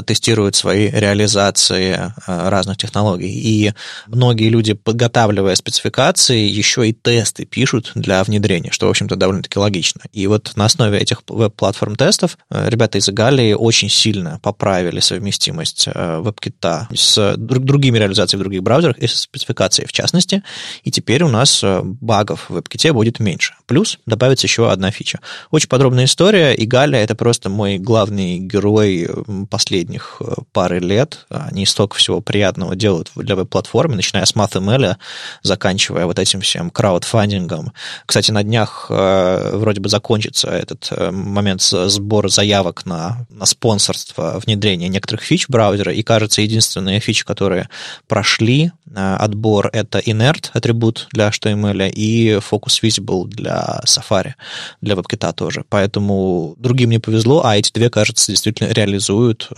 тестируют свои реализации разных технологий. И многие люди, подготавливая спецификации, еще и тесты пишут для внедрения, что, в общем-то, довольно-таки логично. И вот на основе этих веб-платформ тестов э, ребята из Галии очень сильно поправили совместимость э, веб-кита с другими реализациями в других браузерах и со спецификацией в частности. И теперь у нас э, багов в веб-ките будет меньше. Плюс добавится еще одна фича. Очень подробная история, и Галия — это просто мой главный герой последних пары лет. Они столько всего приятного делают для веб-платформы, начиная с MathML, заканчивая вот этим всем краудфандингом. Кстати, на днях э, вроде бы закончится этот э, момент сбора заявок на, на спонсорство внедрения некоторых фич браузера, и, кажется, единственные фичи, которые прошли э, отбор, это inert атрибут для HTML и focus visible для Safari, для WebKit тоже. Поэтому другим не повезло, а эти две, кажется, действительно реализуют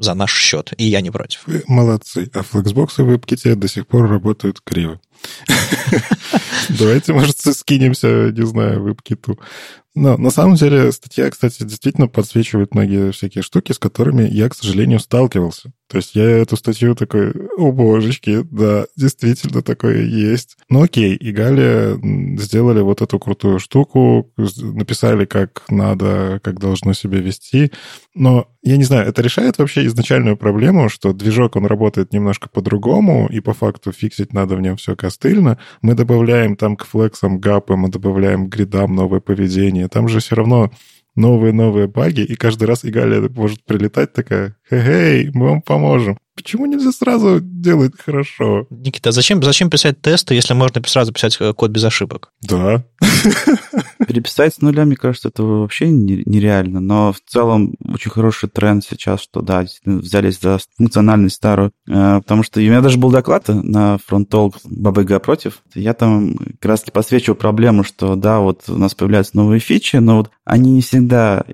за наш счет, и я не против. Вы молодцы. А Flexbox и WebKit до сих пор работают криво. Давайте, может, скинемся, не знаю, веб-киту. Но на самом деле статья, кстати, действительно подсвечивает многие всякие штуки, с которыми я, к сожалению, сталкивался. То есть я эту статью такой, о божечки, да, действительно такое есть. Ну окей, и Галя сделали вот эту крутую штуку, написали, как надо, как должно себя вести. Но я не знаю, это решает вообще изначальную проблему, что движок, он работает немножко по-другому, и по факту фиксить надо в нем все костыльно. Мы добавляем там к флексам, гапы, мы добавляем к гридам новое поведение. Там же все равно новые-новые баги, и каждый раз Игалия может прилетать такая, «Хей, мы вам поможем». Почему нельзя сразу делать хорошо? Никита, а зачем, зачем писать тесты, если можно сразу писать э, код без ошибок? Да. Переписать с нуля, мне кажется, это вообще нереально. Но в целом очень хороший тренд сейчас, что да, взялись за функциональность старую. Э, потому что у меня даже был доклад на фронтолк ББГ против. Я там как раз посвечивал проблему, что да, вот у нас появляются новые фичи, но вот они не всегда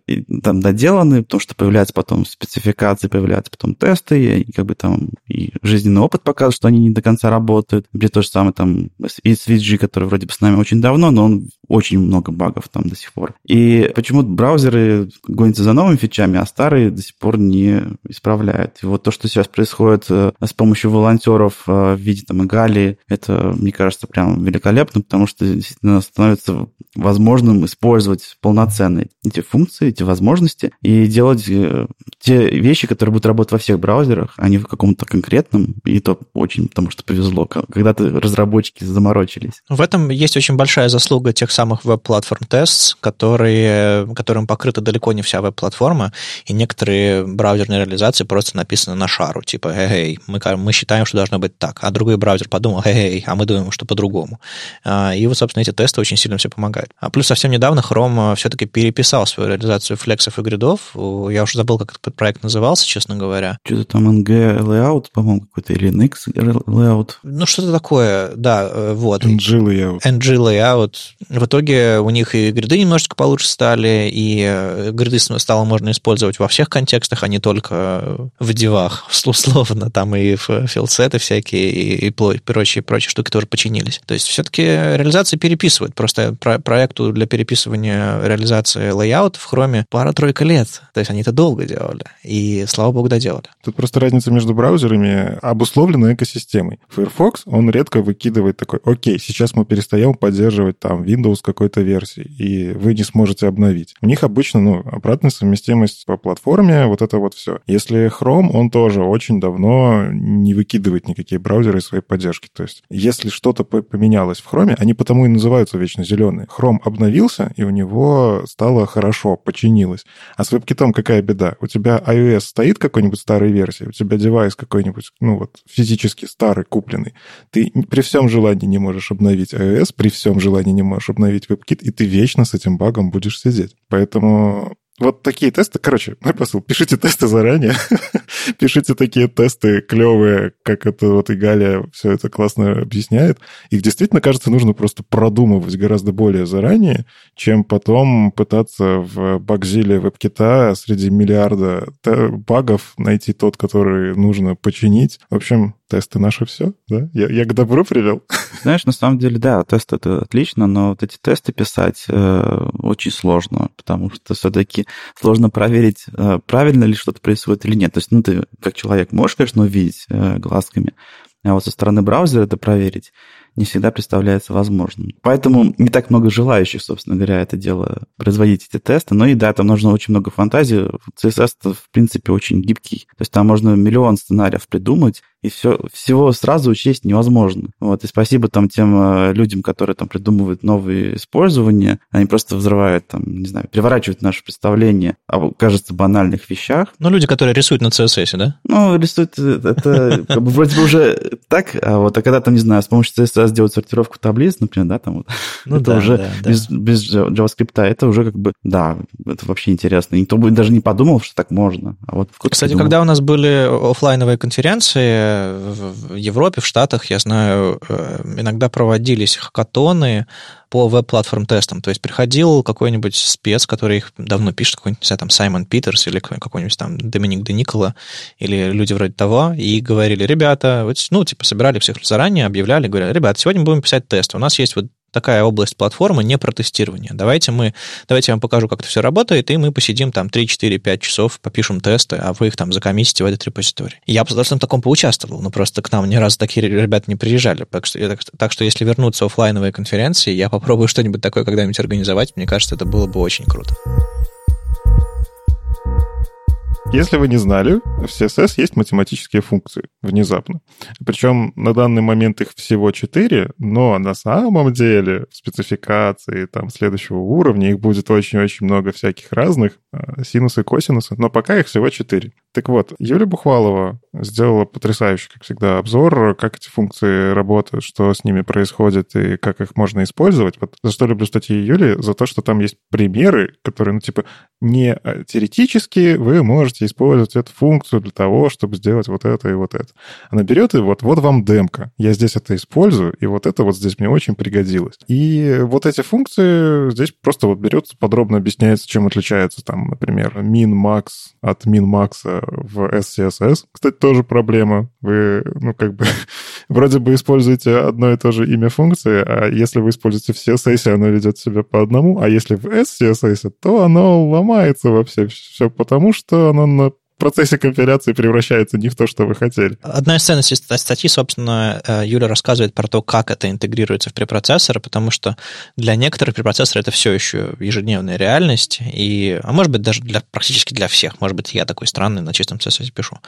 там доделаны, потому что появляются потом спецификации, появляются потом тесты, и как бы там и жизненный опыт показывает, что они не до конца работают. Где то же самое там и с VG, который вроде бы с нами очень давно, но он очень много багов там до сих пор. И почему браузеры гонятся за новыми фичами, а старые до сих пор не исправляют. И вот то, что сейчас происходит э, с помощью волонтеров э, в виде там Гали, это, мне кажется, прям великолепно, потому что действительно становится возможным использовать полноценно эти функции, эти возможности и делать э, те вещи, которые будут работать во всех браузерах, а не в каком-то конкретном, и то очень потому что повезло, когда-то разработчики заморочились. В этом есть очень большая заслуга тех самых веб-платформ Tests, которые, которым покрыта далеко не вся веб-платформа, и некоторые браузерные реализации просто написаны на шару, типа, эй, мы, мы считаем, что должно быть так, а другой браузер подумал, эй, а мы думаем, что по-другому. А, и вот, собственно, эти тесты очень сильно все помогают. А плюс совсем недавно Chrome все-таки переписал свою реализацию флексов и гридов. Я уже забыл, как этот проект назывался, честно говоря. Что-то там NG Layout, по-моему, какой-то, или NX Layout. Ну, что-то такое, да, э, вот. NG Layout. NG Layout. В итоге у них и гриды немножечко получше стали, и э, гриды стало можно использовать во всех контекстах, а не только в девах, условно, там и в филдсеты всякие, и, и прочие, прочие штуки тоже починились. То есть все-таки реализация переписывают. Просто про проекту для переписывания реализации лейаута в Chrome пара-тройка лет. То есть они это долго делали. И, слава богу, доделали. Тут просто разница между браузерами обусловлена экосистемой. Firefox, он редко выкидывает такой, окей, сейчас мы перестаем поддерживать там Windows какой-то версии, и вы не сможете обновить. У них обычно, ну, обратная совместимость по платформе, вот это вот все. Если Chrome, он тоже очень давно не выкидывает никакие браузеры своей поддержки. То есть, если что-то поменялось в Chrome, они потому и называются вечно зеленые. Chrome обновился, и у него стало хорошо, починилось. А с WebKit какая беда? У тебя iOS стоит какой-нибудь старой версии, у тебя девайс какой-нибудь, ну вот, физически старый, купленный. Ты при всем желании не можешь обновить iOS, при всем желании не можешь обновить WebKit, и ты вечно с этим багом будешь сидеть. Поэтому вот такие тесты, короче, мой посыл, пишите тесты заранее, пишите такие тесты клевые, как это вот и Галя все это классно объясняет. Их действительно, кажется, нужно просто продумывать гораздо более заранее, чем потом пытаться в багзиле веб-кита среди миллиарда багов найти тот, который нужно починить. В общем, тесты наши все, да? Я, я к добру привел. Знаешь, на самом деле, да, тесты это отлично, но вот эти тесты писать э, очень сложно, потому что все-таки сложно проверить, э, правильно ли что-то происходит или нет. То есть, ну, ты как человек можешь, конечно, увидеть э, глазками, а вот со стороны браузера это проверить не всегда представляется возможным. Поэтому не так много желающих, собственно говоря, это дело производить эти тесты. Но и да, там нужно очень много фантазии. CSS, в принципе, очень гибкий. То есть там можно миллион сценариев придумать, и все, всего сразу учесть невозможно. Вот, и спасибо там тем э, людям, которые там придумывают новые использования, они просто взрывают там, не знаю, переворачивают наше представление о, кажется, банальных вещах. Ну, люди, которые рисуют на CSS, да? Ну, рисуют, э, это как бы вроде бы уже так, а вот, а когда там, не знаю, с помощью CSS сделать сортировку таблиц, например, да, там вот, ну, это да, уже да, да. Без, без JavaScript, это уже как бы, да, это вообще интересно. Никто бы даже не подумал, что так можно. А вот Кстати, придумал. когда у нас были офлайновые конференции, в Европе, в Штатах, я знаю, э, иногда проводились хакатоны по веб-платформ-тестам. То есть приходил какой-нибудь спец, который их давно пишет, какой-нибудь, там, Саймон Питерс или какой-нибудь там Доминик Де Никола, или люди вроде того, и говорили, ребята, вот, ну, типа, собирали всех заранее, объявляли, говорят, ребята, сегодня будем писать тест. У нас есть вот такая область платформы не про тестирование. Давайте мы, давайте я вам покажу, как это все работает, и мы посидим там 3, 4, 5 часов, попишем тесты, а вы их там закоммитите в этот репозиторий. Я бы в таком поучаствовал, но просто к нам ни разу такие ребята не приезжали. Так что, так, так что если вернуться в офлайновые конференции, я попробую что-нибудь такое когда-нибудь организовать. Мне кажется, это было бы очень круто. Если вы не знали, в CSS есть математические функции внезапно. Причем на данный момент их всего 4, но на самом деле в спецификации там, следующего уровня их будет очень-очень много всяких разных, а, синусы, косинусы, но пока их всего 4. Так вот, Юлия Бухвалова сделала потрясающий, как всегда, обзор, как эти функции работают, что с ними происходит и как их можно использовать. Вот за что люблю статьи Юли, за то, что там есть примеры, которые, ну, типа, не а, теоретически вы можете использовать эту функцию для того, чтобы сделать вот это и вот это. Она берет и вот, вот вам демка. Я здесь это использую, и вот это вот здесь мне очень пригодилось. И вот эти функции здесь просто вот берется, подробно объясняется, чем отличается там, например, min-max от min-max в SCSS. Кстати, тоже проблема. Вы, ну, как бы, вроде бы используете одно и то же имя функции, а если вы используете в CSS, оно ведет себя по одному, а если в SCSS, то оно ломается вообще все потому, что оно на процессе компиляции превращается не в то, что вы хотели. Одна из ценностей статьи, собственно, э, Юля рассказывает про то, как это интегрируется в препроцессор, потому что для некоторых препроцессоров это все еще ежедневная реальность, и, а может быть, даже для, практически для всех. Может быть, я такой странный на чистом CSS пишу.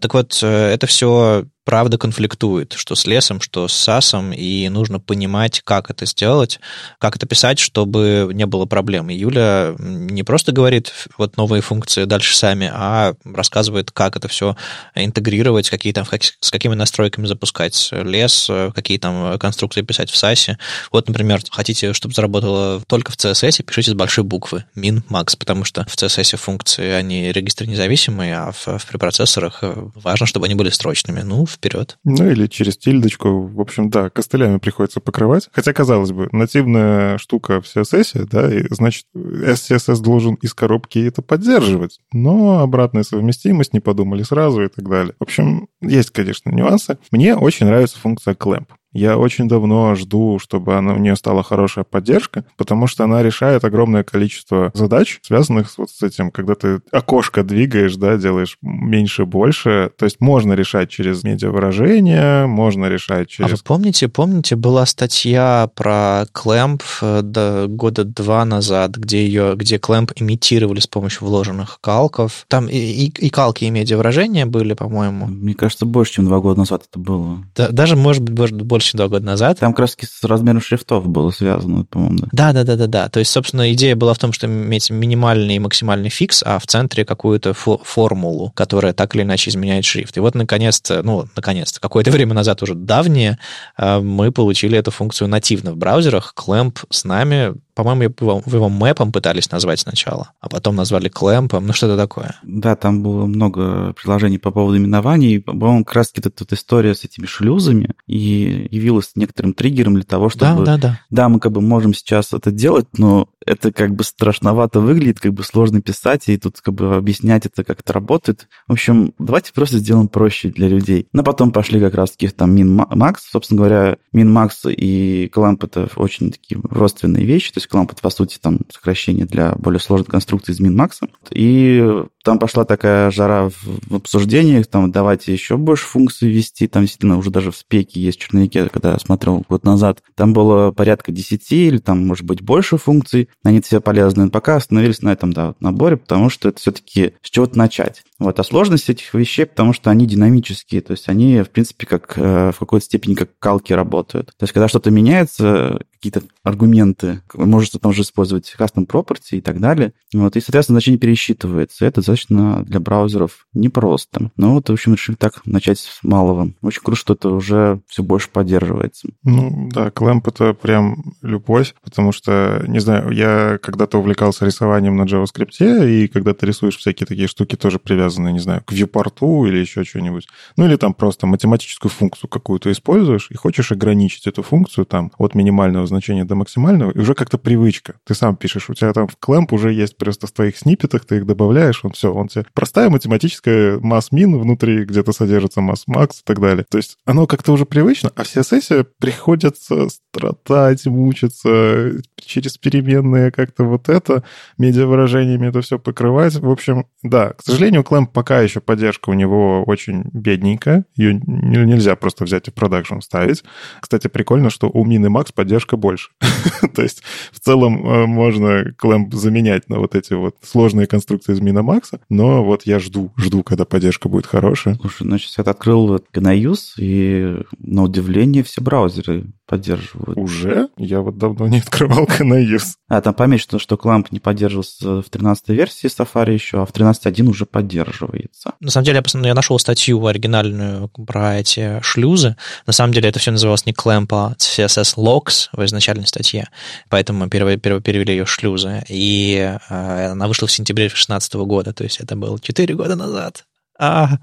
Так вот, э, это все правда конфликтует, что с лесом, что с САСом, и нужно понимать, как это сделать, как это писать, чтобы не было проблем. Юля не просто говорит вот новые функции дальше сами, а рассказывает, как это все интегрировать, какие там, с какими настройками запускать лес, какие там конструкции писать в САСе. Вот, например, хотите, чтобы заработало только в CSS, пишите с большой буквы min, max, потому что в CSS функции, они регистры независимые, а в, в препроцессорах важно, чтобы они были строчными. Ну, вперед. Ну, или через тильдочку. В общем, да, костылями приходится покрывать. Хотя, казалось бы, нативная штука в CSS, да, и, значит, SCSS должен из коробки это поддерживать. Но обратная совместимость, не подумали сразу и так далее. В общем, есть, конечно, нюансы. Мне очень нравится функция clamp. Я очень давно жду, чтобы она, у нее стала хорошая поддержка, потому что она решает огромное количество задач, связанных вот с этим, когда ты окошко двигаешь, да, делаешь меньше, больше. То есть можно решать через медиавыражение, можно решать через... А вы помните, помните, была статья про Clamp э, года два назад, где ее, где Clamp имитировали с помощью вложенных калков. Там и, и, и калки, и медиавыражения были, по-моему. Мне кажется, больше, чем два года назад это было. Да, даже, может быть, больше больше два года назад. Там как с размером шрифтов было связано, по-моему. Да, да, да, да, да. То есть, собственно, идея была в том, что иметь минимальный и максимальный фикс, а в центре какую-то фо- формулу, которая так или иначе изменяет шрифт. И вот, наконец-то, ну, наконец-то, какое-то время назад уже давнее, э, мы получили эту функцию нативно в браузерах. Clamp с нами по-моему, его, его мэпом пытались назвать сначала, а потом назвали клэмпом, ну что-то такое. Да, там было много приложений по поводу именований. По-моему, как раз эта тут история с этими шлюзами и явилась некоторым триггером для того, чтобы... Да, да, да. Да, мы как бы можем сейчас это делать, но это как бы страшновато выглядит, как бы сложно писать, и тут как бы объяснять это, как это работает. В общем, давайте просто сделаем проще для людей. Но потом пошли как раз-таки там min-max. Собственно говоря, min-max и clamp — это очень такие родственные вещи, то есть есть Clamp это, по сути, там сокращение для более сложной конструкции из min-max. И там пошла такая жара в, обсуждениях, там давайте еще больше функций ввести, там действительно уже даже в спеке есть черновике, когда я смотрел год назад, там было порядка 10 или там, может быть, больше функций, они все полезны, пока остановились на этом да, наборе, потому что это все-таки с чего-то начать. Вот, а сложность этих вещей, потому что они динамические, то есть они, в принципе, как э, в какой-то степени как калки работают. То есть, когда что-то меняется, какие-то аргументы, можете там же использовать custom property и так далее, вот, и, соответственно, значение пересчитывается. Это достаточно для браузеров непросто. Но вот, в общем, решили так начать с малого. Очень круто, что это уже все больше поддерживается. Ну, да, Clamp — это прям любовь, потому что, не знаю, я когда-то увлекался рисованием на JavaScript, и когда ты рисуешь всякие такие штуки, тоже привязанные, не знаю, к вьюпорту или еще что-нибудь. Ну, или там просто математическую функцию какую-то используешь, и хочешь ограничить эту функцию там от минимального значения до максимального, и уже как-то привычка. Ты сам пишешь, у тебя там в Clamp уже есть просто в твоих сниппетах, ты их добавляешь, он все, он тебе простая математическая масс-мин внутри где-то содержится масс-макс и так далее. То есть оно как-то уже привычно, а вся сессия приходится страдать, мучиться через переменные как-то вот это, медиавыражениями это все покрывать. В общем, да, к сожалению, Clamp пока еще поддержка у него очень бедненькая, ее нельзя просто взять и в продакшн ставить. Кстати, прикольно, что у Min и Max поддержка больше. То есть в целом э, можно Clamp заменять на вот эти вот сложные конструкции из Max, но вот я жду, жду, когда поддержка будет хорошая. Слушай, значит, я открыл GNU, и на удивление все браузеры поддерживают. Уже? Я вот давно не открывал GNU. А, там пометь, что, что Clamp не поддерживался в 13 версии Safari еще, а в 13.1 уже поддерживается. На самом деле, я, я нашел статью оригинальную про эти шлюзы. На самом деле, это все называлось не Clamp, а CSS Logs в изначальной статье. Поэтому мы перев, перев, перевели ее шлюзы. И э, она вышла в сентябре 2016 года. То есть это было 4 года назад. А, Э,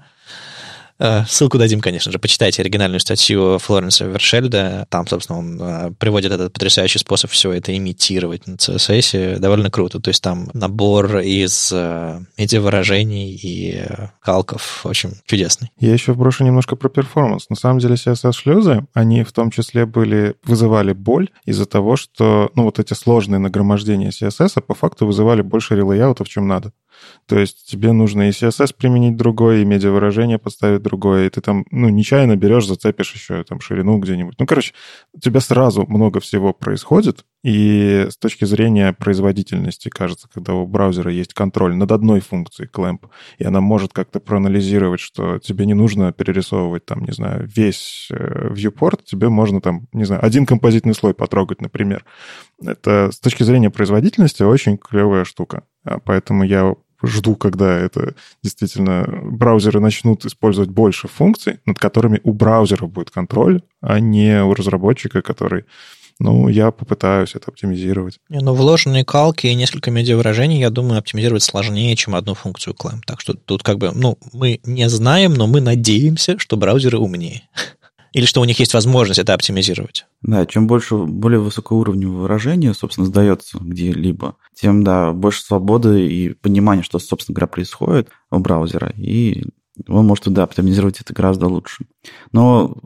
ссылку дадим, конечно же. Почитайте оригинальную статью Флоренса Вершельда. Там, собственно, он э, приводит этот потрясающий способ все это имитировать на CSS. Довольно круто. То есть там набор из э, медиавыражений и calc ов очень чудесный. Я еще брошу немножко про performance. На самом деле CSS-шлюзы, они в том числе были, вызывали боль из-за того, что ну, вот эти сложные нагромождения CSS по факту вызывали больше relayout ов, чем надо. То есть тебе нужно и CSS применить другое, и медиавыражение подставить другое, и ты там, ну, нечаянно берешь, зацепишь еще там ширину где-нибудь. Ну, короче, у тебя сразу много всего происходит, и с точки зрения производительности, кажется, когда у браузера есть контроль над одной функцией clamp, и она может как-то проанализировать, что тебе не нужно перерисовывать там, не знаю, весь э, viewport, тебе можно там, не знаю, один композитный слой потрогать, например. Это с точки зрения производительности очень клевая штука. А поэтому я жду, когда это действительно браузеры начнут использовать больше функций, над которыми у браузера будет контроль, а не у разработчика, который ну, я попытаюсь это оптимизировать. Не, ну, вложенные калки и несколько медиавыражений, я думаю, оптимизировать сложнее, чем одну функцию clamp. Так что тут как бы, ну, мы не знаем, но мы надеемся, что браузеры умнее. Или что у них есть возможность это оптимизировать? Да, чем больше более высокоуровневое выражение, собственно, сдается где-либо, тем, да, больше свободы и понимания, что, собственно говоря, происходит у браузера, и он может, да, оптимизировать это гораздо лучше. Но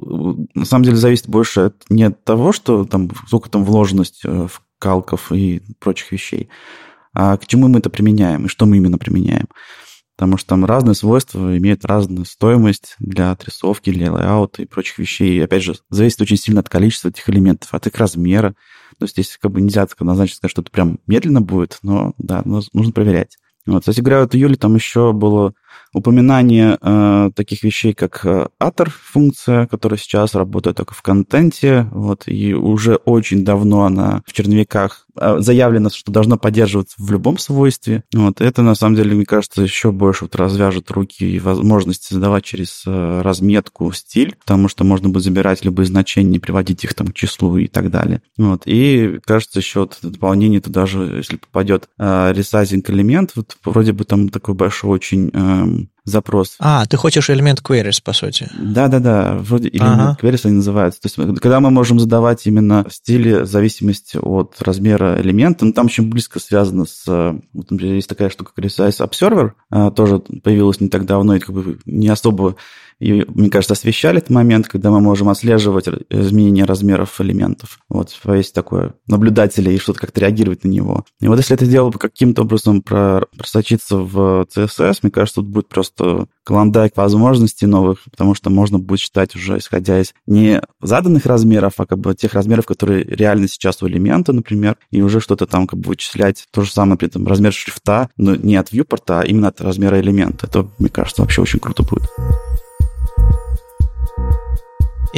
на самом деле зависит больше не от того, что там, сколько там вложенность э, в калков и прочих вещей, а к чему мы это применяем и что мы именно применяем потому что там разные свойства имеют разную стоимость для отрисовки, для лайаута и прочих вещей. И, опять же, зависит очень сильно от количества этих элементов, от их размера. То есть здесь как бы нельзя однозначно сказать, что это прям медленно будет, но да, нужно проверять. Вот, кстати говоря, вот июле там еще было упоминание э, таких вещей, как э, Ator функция, которая сейчас работает только в контенте, вот, и уже очень давно она в черновиках э, заявлено, что должна поддерживаться в любом свойстве. Вот, это, на самом деле, мне кажется, еще больше вот развяжет руки и возможности задавать через э, разметку стиль, потому что можно будет забирать любые значения, приводить их там к числу и так далее. Вот, и, кажется, еще вот дополнение туда же, если попадет э, ресайзинг элемент, вот вроде бы там такой большой очень э, Jahren. Запрос. А, ты хочешь элемент queries, по сути. Да-да-да, вроде элемент ага. queries они называются. То есть, когда мы можем задавать именно стили в зависимости от размера элемента, ну, там очень близко связано с... Вот, например, есть такая штука, как Resize Observer, а, тоже появилась не так давно, и как бы не особо и, мне кажется, освещали этот момент, когда мы можем отслеживать изменения размеров элементов. Вот, есть такое наблюдателя и что-то как-то реагировать на него. И вот если это дело каким-то образом просочиться в CSS, мне кажется, тут будет просто клондайк возможностей новых, потому что можно будет считать уже, исходя из не заданных размеров, а как бы тех размеров, которые реально сейчас у элемента, например, и уже что-то там как бы вычислять. То же самое при этом размер шрифта, но не от viewport, а именно от размера элемента. Это, мне кажется, вообще очень круто будет.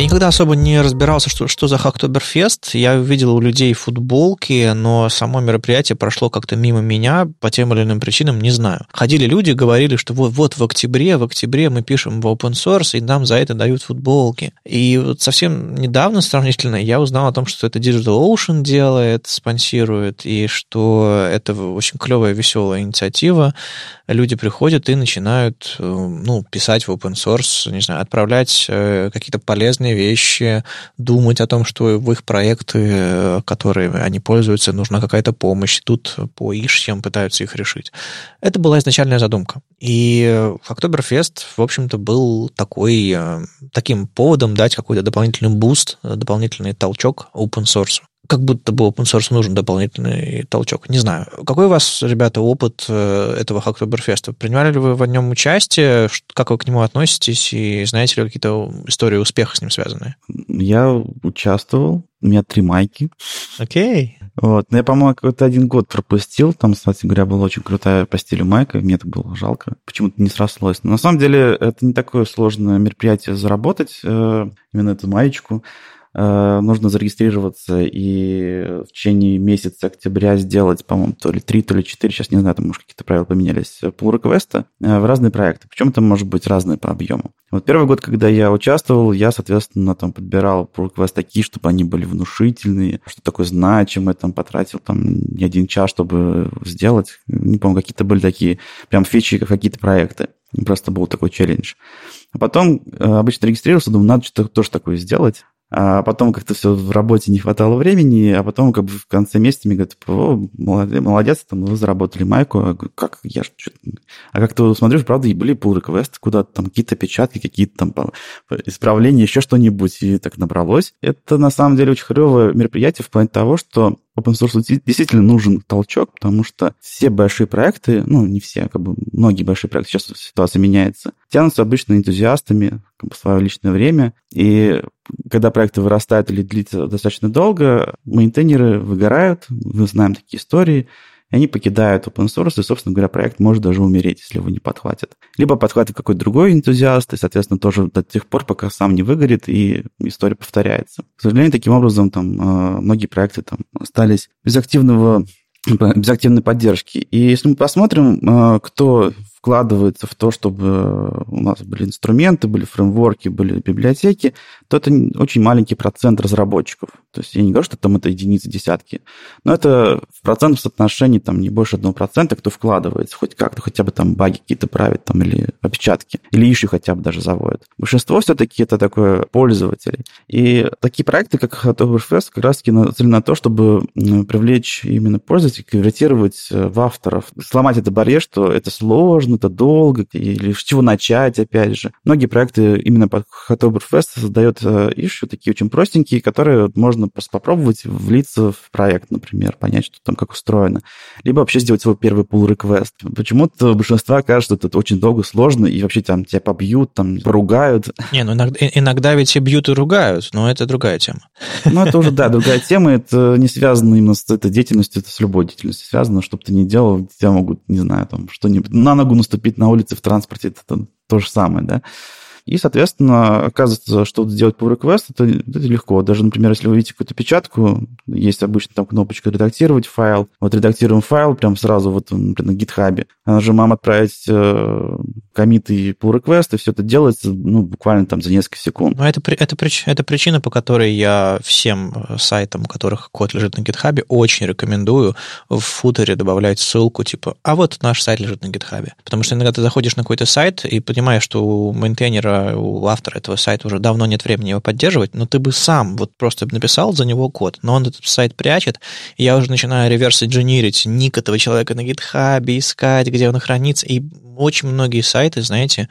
Я никогда особо не разбирался, что, что за Хактоберфест. Я увидел у людей футболки, но само мероприятие прошло как-то мимо меня по тем или иным причинам, не знаю. Ходили люди, говорили, что вот, вот в октябре, в октябре мы пишем в open source, и нам за это дают футболки. И вот совсем недавно, сравнительно, я узнал о том, что это DigitalOcean делает, спонсирует, и что это очень клевая, веселая инициатива. Люди приходят и начинают э, ну, писать в open source, не знаю, отправлять э, какие-то полезные полезные вещи, думать о том, что в их проекты, которые они пользуются, нужна какая-то помощь. Тут по issue ям пытаются их решить. Это была изначальная задумка. И Hacktoberfest, в общем-то, был такой, э, таким поводом дать какой-то дополнительный boost, дополнительный толчок open source как будто бы open source нужен дополнительный толчок. Не знаю. Какой у вас, ребята, опыт э, этого Хактоберфеста? Принимали ли вы в нем участие? Как вы к нему относитесь? И знаете ли какие-то истории успеха с ним связанные? Я участвовал. У меня три майки. Окей. Okay. Вот. Но я, по-моему, какой-то один год пропустил. Там, кстати говоря, была очень крутая по стилю майка. Мне это было жалко. Почему-то не срослось. Но на самом деле это не такое сложное мероприятие заработать, э, именно эту маечку. Э, нужно зарегистрироваться и в течение месяца октября сделать, по-моему, то ли 3, то ли 4, сейчас не знаю, там, может, какие-то правила поменялись, pull реквеста в разные проекты. Причем это может быть разные по объему. Вот первый год, когда я участвовал, я, соответственно, там подбирал pull request такие, чтобы они были внушительные, что такое значимое, там потратил там не один час, чтобы сделать. Не помню, какие-то были такие прям фичи, какие-то проекты. Просто был такой челлендж. А потом э, обычно регистрировался, думаю, надо что-то тоже такое сделать. А потом как-то все в работе не хватало времени, а потом как бы в конце месяца мне говорят, о, молодец, молодец там, вы заработали майку. Я говорю, как? Я ж А как-то смотрю, правда, и были pull request куда-то, там какие-то печатки, какие-то там исправления, еще что-нибудь, и так набралось. Это на самом деле очень хреновое мероприятие в плане того, что open source действительно нужен толчок, потому что все большие проекты, ну, не все, как бы многие большие проекты, сейчас ситуация меняется, тянутся обычно энтузиастами как бы, в свое личное время, и когда проекты вырастают или длится достаточно долго, мейнтейнеры выгорают, мы знаем такие истории, и они покидают open source, и, собственно говоря, проект может даже умереть, если его не подхватят. Либо подхватит какой-то другой энтузиаст, и, соответственно, тоже до тех пор, пока сам не выгорит, и история повторяется. К сожалению, таким образом, там, э, многие проекты там остались без активного без активной поддержки. И если мы посмотрим, э, кто вкладывается в то, чтобы у нас были инструменты, были фреймворки, были библиотеки, то это очень маленький процент разработчиков. То есть я не говорю, что там это единицы, десятки, но это в процентном соотношении там не больше одного процента, кто вкладывается хоть как-то, хотя бы там баги какие-то правит там или опечатки, или ищу хотя бы даже заводят. Большинство все-таки это такое пользователи. И такие проекты, как Oktoberfest, как раз-таки нацелены на то, чтобы привлечь именно пользователей, конвертировать э, в авторов, сломать этот барьер, что это сложно, это долго, или с чего начать, опять же. Многие проекты именно под Oktoberfest создают ищу такие очень простенькие, которые можно просто попробовать влиться в проект, например, понять, что там как устроено. Либо вообще сделать свой первый pull request. Почему-то большинство кажется, что это очень долго, сложно, и вообще там тебя побьют, там поругают. Не, ну иногда, иногда ведь и бьют и ругают, но это другая тема. Ну, это уже, да, другая тема. Это не связано именно с этой деятельностью, это с любой деятельностью связано. Чтобы ты не делал, тебя могут, не знаю, там что-нибудь, на ногу наступить на улице в транспорте, это то же самое, да. И, соответственно, оказывается, что сделать pull request, это, это легко. Даже, например, если вы видите какую-то печатку, есть обычно там кнопочка «Редактировать файл». Вот редактируем файл прям сразу вот, например, на GitHub. Нажимаем «Отправить э, комит и pull request», и все это делается ну, буквально там за несколько секунд. Но это, это, это причина, по которой я всем э, сайтам, у которых код лежит на GitHub, очень рекомендую в футере добавлять ссылку типа «А вот наш сайт лежит на GitHub». Потому что иногда ты заходишь на какой-то сайт и понимаешь, что у мейнтейнера у автора этого сайта уже давно нет времени его поддерживать, но ты бы сам вот просто написал за него код, но он этот сайт прячет, и я уже начинаю реверс-инженерить ник этого человека на GitHub, искать, где он хранится, и очень многие сайты, знаете,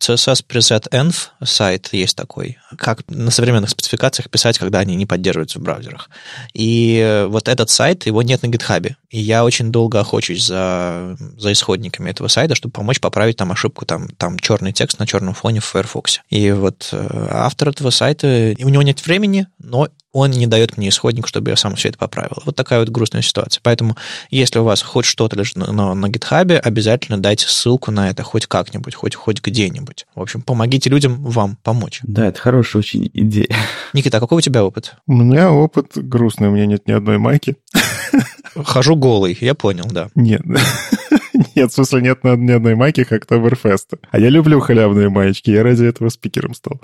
CSS Preset Env сайт есть такой, как на современных спецификациях писать, когда они не поддерживаются в браузерах. И вот этот сайт, его нет на GitHub. И я очень долго охочусь за, за исходниками этого сайта, чтобы помочь поправить там ошибку, там, там черный текст на черном фоне в Firefox. И вот э, автор этого сайта, у него нет времени, но он не дает мне исходник, чтобы я сам все это поправил. Вот такая вот грустная ситуация. Поэтому, если у вас хоть что-то лежит на, на, на GitHub, обязательно дайте ссылку на это хоть как-нибудь, хоть, хоть где-нибудь. В общем, помогите людям вам помочь. Да, это хорошая очень идея. Никита, а какой у тебя опыт? У меня опыт грустный, у меня нет ни одной майки. Хожу голый, я понял, да. Нет. Нет, в смысле, нет ни одной майки, как Октоберфеста. А я люблю халявные маечки, я ради этого спикером стал.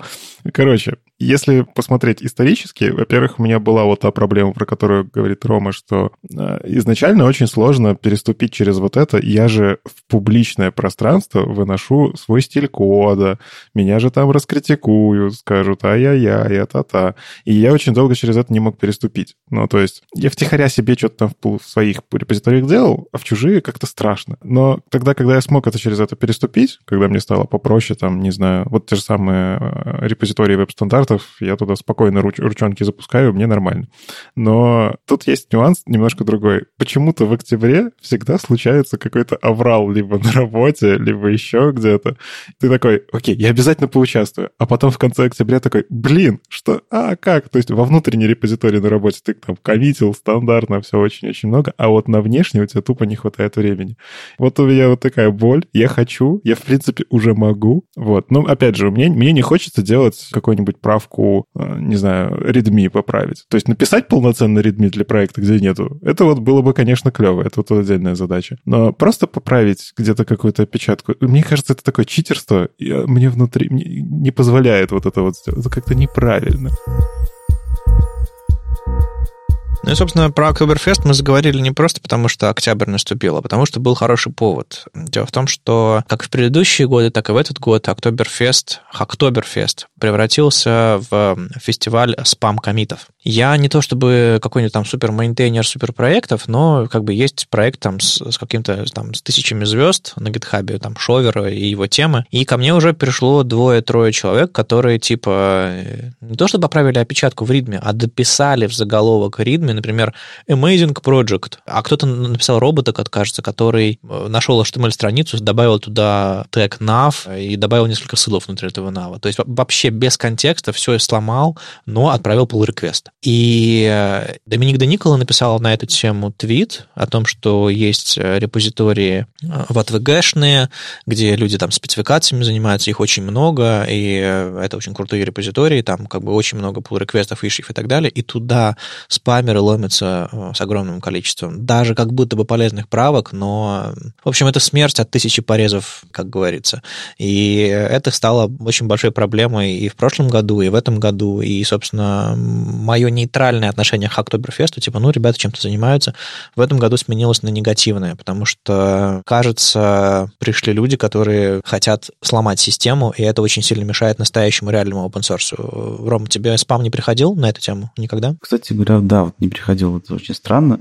Короче, если посмотреть исторически, во-первых, у меня была вот та проблема, про которую говорит Рома, что э, изначально очень сложно переступить через вот это. Я же в публичное пространство выношу свой стиль кода, меня же там раскритикуют, скажут ай-яй-яй, а-та-та. И я очень долго через это не мог переступить. Ну, то есть я втихаря себе что-то там в своих репозиториях делал, а в чужие как-то страшно. Но тогда, когда я смог это через это переступить, когда мне стало попроще, там, не знаю, вот те же самые э, репозитории веб-стандартов, стандартов, я туда спокойно руч, ручонки запускаю, мне нормально. Но тут есть нюанс немножко другой. Почему-то в октябре всегда случается какой-то аврал либо на работе, либо еще где-то. Ты такой, окей, я обязательно поучаствую. А потом в конце октября такой, блин, что, а как? То есть во внутренней репозитории на работе ты там коммитил стандартно, все очень-очень много, а вот на внешней у тебя тупо не хватает времени. Вот у меня вот такая боль. Я хочу, я в принципе уже могу. Вот. Но опять же, мне, мне не хочется делать какой-нибудь прав правку, э, не знаю, readme поправить. То есть написать полноценный readme для проекта, где нету, это вот было бы, конечно, клево, это вот отдельная задача. Но просто поправить где-то какую-то опечатку, мне кажется, это такое читерство, и э, мне внутри мне не позволяет вот это вот сделать. Это как-то неправильно. Ну и, собственно, про Октоберфест мы заговорили не просто потому, что октябрь наступил, а потому что был хороший повод. Дело в том, что как в предыдущие годы, так и в этот год Октоберфест, Октоберфест превратился в фестиваль спам-комитов. Я не то чтобы какой-нибудь там супер-мейнтейнер суперпроектов, но как бы есть проект там с, с каким-то там с тысячами звезд на гитхабе, там Шовера и его темы, и ко мне уже пришло двое-трое человек, которые типа не то чтобы поправили опечатку в ритме, а дописали в заголовок ритме, например, Amazing Project, а кто-то написал робота, как кажется, который э, нашел HTML-страницу, добавил туда тег nav и добавил несколько ссылок внутри этого nav. То есть вообще без контекста все сломал, но отправил pull request. И э, Доминик Даникола написал на эту тему твит о том, что есть э, репозитории в ATVG-шные, где люди там спецификациями занимаются, их очень много, и это очень крутые репозитории, там как бы очень много pull реквестов ишев и так далее, и туда спамеры ломятся э, с огромным количеством, даже как будто бы полезных правок, но, в общем, это смерть от тысячи порезов, как говорится. И это стало очень большой проблемой и в прошлом году, и в этом году, и, собственно, мое нейтральное отношение к Октоберфесту, типа, ну, ребята чем-то занимаются, в этом году сменилось на негативное, потому что, кажется, пришли люди, которые хотят сломать систему, и это очень сильно мешает настоящему реальному open source. Ром, тебе спам не приходил на эту тему никогда? Кстати говоря, да, вот не приходил, это очень странно.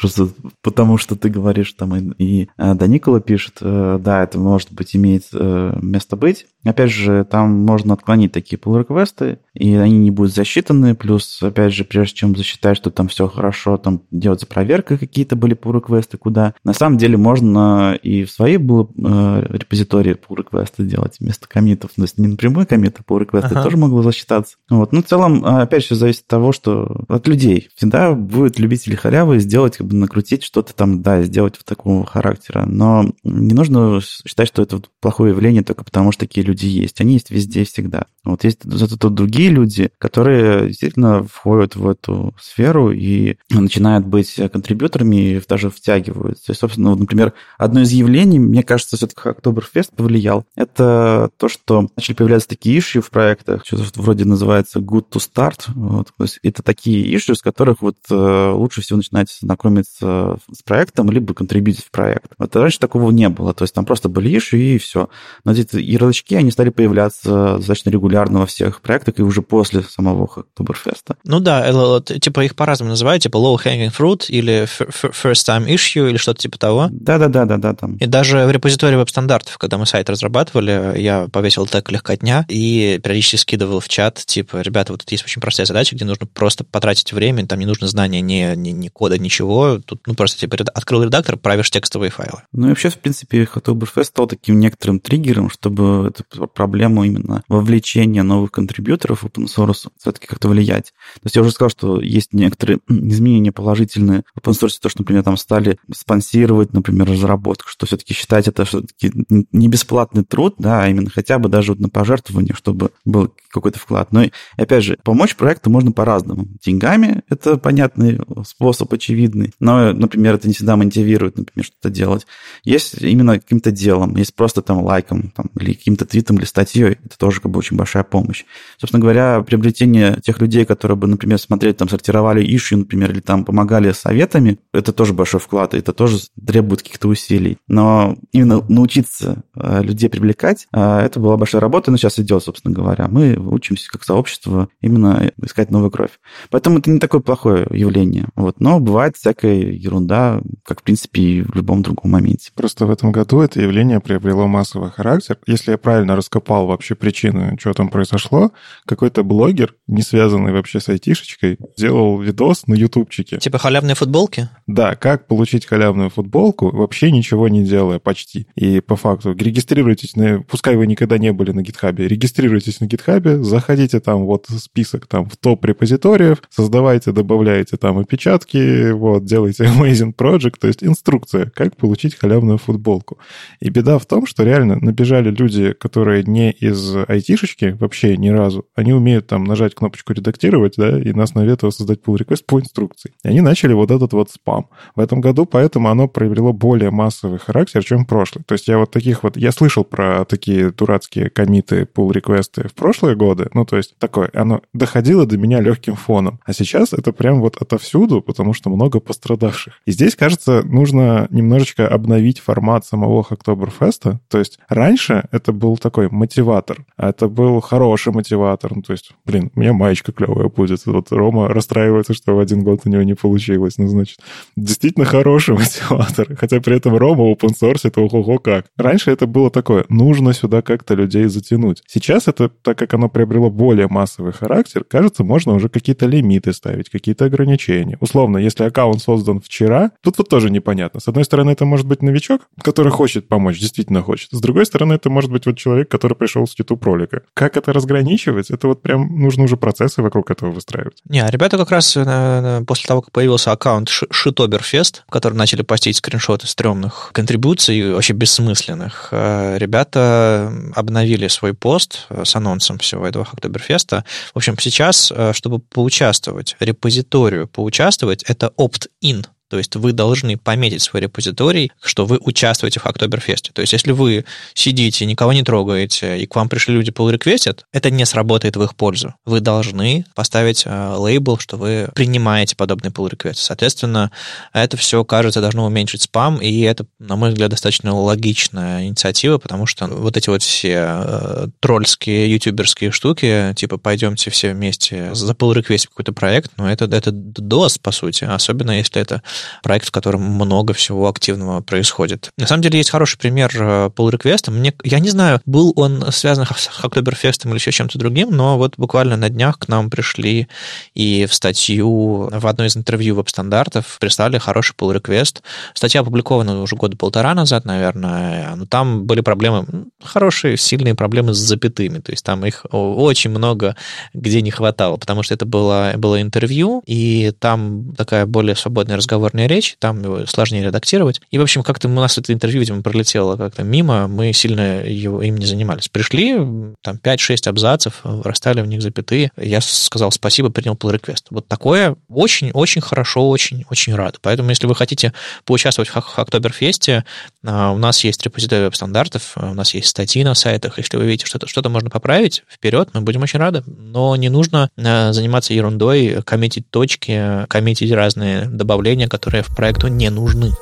Просто потому, что ты говоришь, там и, и э, Даникола пишет, э, да, это, может быть, имеет э, место быть. Опять же, там можно отклонить такие pull реквесты и они не будут засчитаны. Плюс, опять же, прежде чем засчитать, что там все хорошо, там делать проверка какие-то были pull реквесты куда. На самом деле можно и в своей было репозитории pull реквесты делать вместо комитов. То есть не напрямую комиты, pull реквесты ага. тоже могло засчитаться. Вот. Ну, в целом, опять же, зависит от того, что от людей. Всегда будет любители халявы сделать, как бы накрутить что-то там, да, сделать в такого характера. Но не нужно считать, что это плохое явление только потому, что такие люди есть. Они есть везде всегда. Вот есть зато другие люди, которые действительно входят в эту сферу и начинают быть контрибьюторами и даже втягиваются. И, собственно, вот, например, одно из явлений, мне кажется, все-таки Октоберфест повлиял, это то, что начали появляться такие иши в проектах, что-то вроде называется good to start. Вот. То есть это такие иши, с которых вот э, лучше всего начинать знакомиться с проектом, либо контрибьютить в проект. Вот раньше такого не было. То есть там просто были иши и все. Но эти ярлычки, они стали появляться достаточно регулярно во всех проектах и уже после самого Октоберфеста. Ну да, типа их по-разному называют, типа low hanging fruit или first time issue или что-то типа того. Да-да-да, да, да, там. И даже в репозитории веб-стандартов, когда мы сайт разрабатывали, я повесил тег легкотня и периодически скидывал в чат, типа, ребята, вот тут есть очень простая задача, где нужно просто потратить время, там не нужно знания ни, ни, ни кода, ничего, тут ну просто типа открыл редактор, правишь текстовые файлы. Ну и вообще, в принципе, Oktoberfest стал таким некоторым триггером, чтобы эту проблему именно вовлечения новых контрибьюторов open source все-таки как-то влиять. То есть я уже сказал, что есть некоторые изменения положительные в open source, то, что, например, там стали спонсировать, например, разработку, что все-таки считать это все-таки не бесплатный труд, да, а именно хотя бы даже вот на пожертвование, чтобы был какой-то вклад. Но, и, опять же, помочь проекту можно по-разному. Деньгами — это понятный способ, очевидный, но, например, это не всегда мотивирует, например, что-то делать. Есть именно каким-то делом, есть просто там лайком там, или каким-то твитом или статьей, это тоже как бы очень большая помощь. Собственно говоря, приобретение тех людей, которые бы, например, смотрели, там, сортировали иши, например, или там помогали советами, это тоже большой вклад, это тоже требует каких-то усилий. Но именно научиться э, людей привлекать, э, это была большая работа, но сейчас идет, собственно говоря. Мы учимся как сообщество именно искать новую кровь. Поэтому это не такое плохое явление. Вот. Но бывает всякая ерунда, как, в принципе, и в любом другом моменте. Просто в этом году это явление приобрело массовый характер. Если я правильно раскопал вообще причины, что там произошло, какой-то блогер, не связанный вообще с айтишечкой, сделал видос на ютубчике. Типа халявные футболки? Да, как получить халявную футболку, вообще ничего не делая почти. И по факту регистрируйтесь, на, пускай вы никогда не были на гитхабе, регистрируйтесь на гитхабе, заходите там вот список там в топ репозиториев, создавайте, добавляете там опечатки, вот, делайте Amazing Project, то есть инструкция, как получить халявную футболку. И беда в том, что реально набежали люди, которые не из айтишечки вообще ни разу, они умеют там нажать кнопочку редактировать, да, и на основе этого создать pull request по инструкции. И они начали вот этот вот спам. В этом году поэтому оно приобрело более массовый характер, чем прошлый. То есть я вот таких вот, я слышал про такие дурацкие комиты, pull реквесты в прошлые годы, ну, то есть такое, оно доходило до меня легким фоном. А сейчас это прям вот отовсюду, потому что много пострадавших. И здесь, кажется, нужно немножечко обновить формат самого Октоберфеста. То есть раньше это был такой мотиватор, а это был хороший мотиватор. Ну, то есть, блин, у меня маечка клевая будет. Вот Рома расстраивается, что в один год у него не получилось. Ну, значит, действительно хороший мотиватор. Хотя при этом Рома open source это ого-го как. Раньше это было такое, нужно сюда как-то людей затянуть. Сейчас это, так как оно приобрело более массовый характер, кажется, можно уже какие-то лимиты ставить, какие-то ограничения. Условно, если аккаунт создан вчера, тут вот тоже непонятно. С одной стороны, это может быть новичок, который хочет помочь, действительно хочет. С другой стороны, это может быть вот человек, который пришел с YouTube ролика. Как это разграничивать? Это вот прям нужно уже процессы вокруг этого выстраивать. Не, а ребята как раз э, после того, как появился аккаунт Шитоберфест, в который начали постить скриншоты стрёмных контрибуций, вообще бессмысленных, э, ребята обновили свой пост с анонсом всего этого Октоберфеста. В общем, сейчас, э, чтобы поучаствовать, репозиторию поучаствовать, это opt-in то есть вы должны пометить свой репозиторий, что вы участвуете в Октоберфесте. То есть если вы сидите, никого не трогаете, и к вам пришли люди pull request, это не сработает в их пользу. Вы должны поставить э, лейбл, что вы принимаете подобный pull request. Соответственно, это все, кажется, должно уменьшить спам, и это, на мой взгляд, достаточно логичная инициатива, потому что вот эти вот все э, тролльские, ютуберские штуки, типа пойдемте все вместе за pull request какой-то проект, ну это, это DOS, по сути, особенно если это проект, в котором много всего активного происходит. На самом деле есть хороший пример э, pull request. Мне, я не знаю, был он связан с Октоберфестом или еще чем-то другим, но вот буквально на днях к нам пришли и в статью, в одной из интервью веб-стандартов прислали хороший pull request. Статья опубликована уже года полтора назад, наверное, но там были проблемы, хорошие, сильные проблемы с запятыми, то есть там их очень много где не хватало, потому что это было, было интервью, и там такая более свободная разговор разговорная речь, там его сложнее редактировать. И, в общем, как-то у нас это интервью, видимо, пролетело как-то мимо, мы сильно его, им не занимались. Пришли, там 5-6 абзацев, расстали в них запятые. Я сказал спасибо, принял pull request. Вот такое очень-очень хорошо, очень-очень рад. Поэтому, если вы хотите поучаствовать в Октоберфесте, а, у нас есть репозиторий веб-стандартов, у нас есть статьи на сайтах. Если вы видите, что-то что можно поправить, вперед, мы будем очень рады. Но не нужно а, заниматься ерундой, коммитить точки, коммитить разные добавления, которые в проекту не нужны.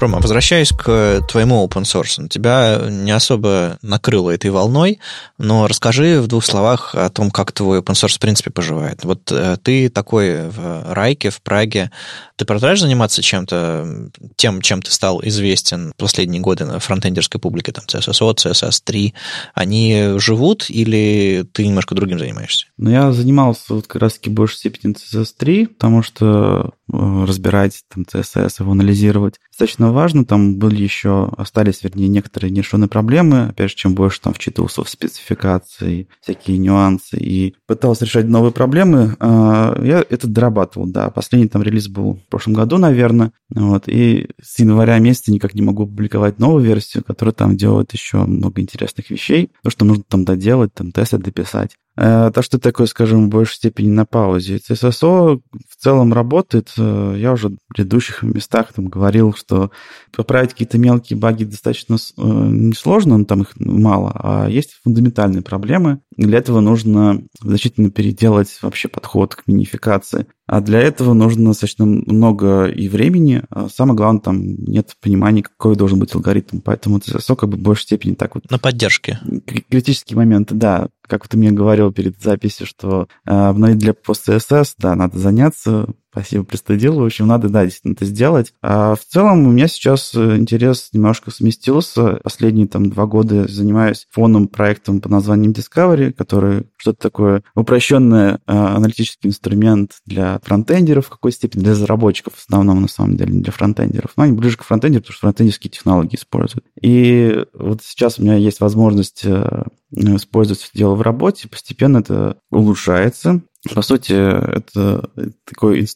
Рома, возвращаясь к твоему open source, тебя не особо накрыло этой волной, но расскажи в двух словах о том, как твой open source в принципе поживает. Вот э, ты такой в Райке, в Праге, ты продолжаешь заниматься чем-то, тем, чем ты стал известен последние годы на фронтендерской публике, там CSSO, CSS3, они живут или ты немножко другим занимаешься? Ну, я занимался вот как раз-таки в большей степени CSS3, потому что э, разбирать там CSS, его анализировать достаточно важно. Там были еще, остались, вернее, некоторые нерешенные проблемы. Опять же, чем больше там вчитывался в спецификации, всякие нюансы и пытался решать новые проблемы, э, я это дорабатывал, да. Последний там релиз был в прошлом году, наверное. Вот, и с января месяца никак не могу публиковать новую версию, которая там делает еще много интересных вещей. То, что нужно там доделать, там тесты дописать. Э, так что такое, скажем, в большей степени на паузе. CSSO в целом работает. Э, я уже в предыдущих местах там говорил, что поправить какие-то мелкие баги достаточно э, несложно, но там их мало, а есть фундаментальные проблемы. Для этого нужно значительно переделать вообще подход к минификации. А для этого нужно достаточно много и времени. А самое главное, там нет понимания, какой должен быть алгоритм. Поэтому CSSO как бы в большей степени так вот... На поддержке. Критические моменты, да. Как ты мне говорил перед записью, что э, обновить для пост-CSS, да, надо заняться, Спасибо, пристыдил. В общем, надо, да, действительно это сделать. А в целом у меня сейчас э, интерес немножко сместился. Последние там два года занимаюсь фоном проектом под названием Discovery, который что-то такое упрощенный а, аналитический инструмент для фронтендеров в какой степени, для разработчиков в основном, на самом деле, не для фронтендеров. Но они ближе к фронтендеру, потому что фронтендерские технологии используют. И вот сейчас у меня есть возможность э, использовать все дело в работе, постепенно это улучшается. По сути, это такой,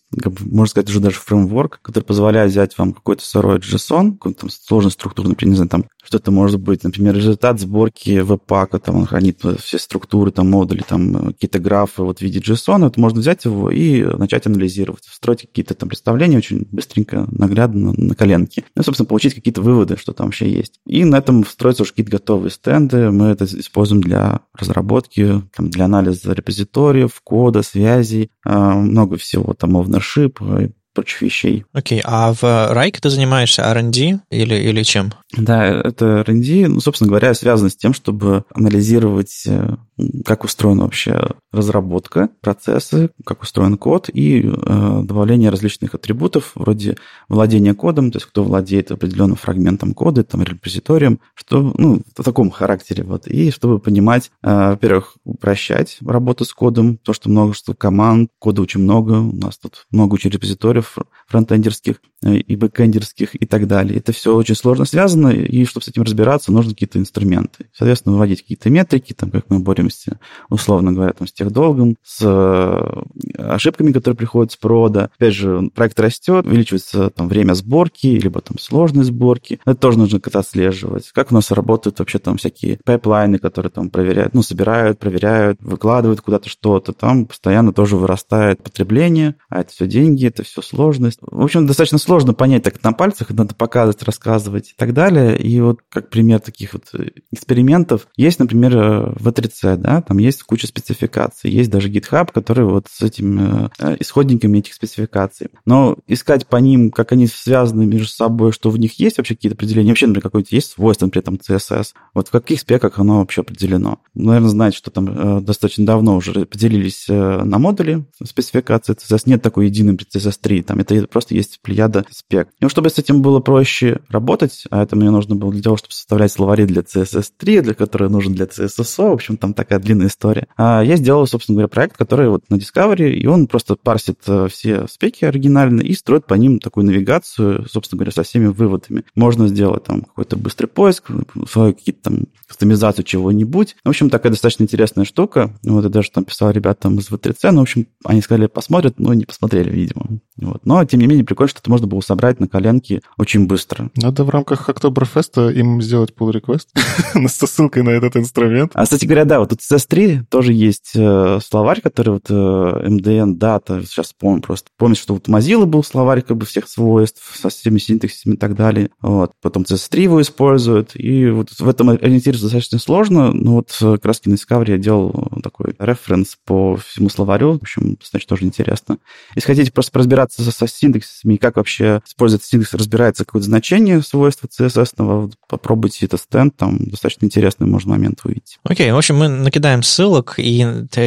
можно сказать, уже даже фреймворк, который позволяет взять вам какой-то сырой JSON, какую-то там сложную структуру, например, не знаю, там что-то может быть, например, результат сборки веб-пака, там он хранит все структуры, там модули, там какие-то графы вот в виде JSON, это можно взять его и начать анализировать, строить какие-то там представления очень быстренько, наглядно, на коленке. Ну, собственно, получить какие-то выводы, что там вообще есть. И на этом встроятся уже какие-то готовые стенды. Мы это используем для разработки, там, для анализа репозиториев, кода, кода, связей, а, много всего, там, ownership, прочих вещей. Окей, okay. а в Rike ты занимаешься R&D или, или чем? Да, это R&D, ну, собственно говоря, связано с тем, чтобы анализировать, э, как устроена вообще разработка, процессы, как устроен код и э, добавление различных атрибутов вроде владения кодом, то есть кто владеет определенным фрагментом кода, там, репозиторием, что, ну, в таком характере, вот, и чтобы понимать, э, во-первых, упрощать работу с кодом, то, что множество команд, кода очень много, у нас тут много очень репозиториев, фронтендерских э, и бэкендерских и так далее. Это все очень сложно связано, и чтобы с этим разбираться, нужны какие-то инструменты. Соответственно, выводить какие-то метрики, там, как мы боремся, условно говоря, там, с техдолгом, с э, ошибками, которые приходят с прода. Опять же, проект растет, увеличивается там, время сборки, либо там сложность сборки. Это тоже нужно как-то отслеживать. Как у нас работают вообще там всякие pipeline ы, которые там проверяют, ну, собирают, проверяют, выкладывают куда-то что-то. Там постоянно тоже вырастает потребление, а это все деньги, это все сложность. В общем, достаточно сложно понять так на пальцах, надо показывать, рассказывать и так далее. И вот как пример таких вот э, экспериментов есть, например, в E3C, да, там есть куча спецификаций, есть даже GitHub, который вот с этими э, исходниками этих спецификаций. Но искать по ним, как они связаны между собой, что в них есть вообще какие-то определения, вообще, например, какое-то есть свойство, например, там CSS, вот в каких спеках оно вообще определено. Наверное, знаете, что там э, достаточно давно уже поделились на модули спецификации CSS, нет такой единой CSS 3, там это просто есть плеяда спек. И чтобы с этим было проще работать, а это мне нужно было для того, чтобы составлять словари для CSS3, для которого нужен для CSSO, в общем, там такая длинная история. А я сделал, собственно говоря, проект, который вот на Discovery, и он просто парсит э, все спеки оригинальные и строит по ним такую навигацию, собственно говоря, со всеми выводами. Можно сделать там какой-то быстрый поиск, свою какие-то там кастомизацию чего-нибудь. В общем, такая достаточно интересная штука. Вот я даже там писал ребятам из V3C, но, в общем, они сказали, посмотрят, но не посмотрели, видимо. Вот. Но, тем не менее, прикольно, что это можно было собрать на коленке очень быстро. Надо в рамках Октоберфеста им сделать pull request с ссылкой на этот инструмент. А, кстати говоря, да, вот тут CS3 тоже есть э, словарь, который вот э, MDN Data, сейчас помню просто. Помню, что вот Mozilla был словарь как бы всех свойств со всеми синтаксисами и так далее. Вот. Потом CS3 его используют, и вот в этом ориентироваться достаточно сложно, но вот э, как раз на Discovery я делал такой референс по всему словарю, в общем, достаточно тоже интересно. Если хотите просто разбираться со синтаксисами как вообще используется синтакс, разбирается какое-то значение свойства CSS, попробуйте этот стенд, там достаточно интересный можно момент увидеть. Окей, okay, в общем, мы накидаем ссылок, и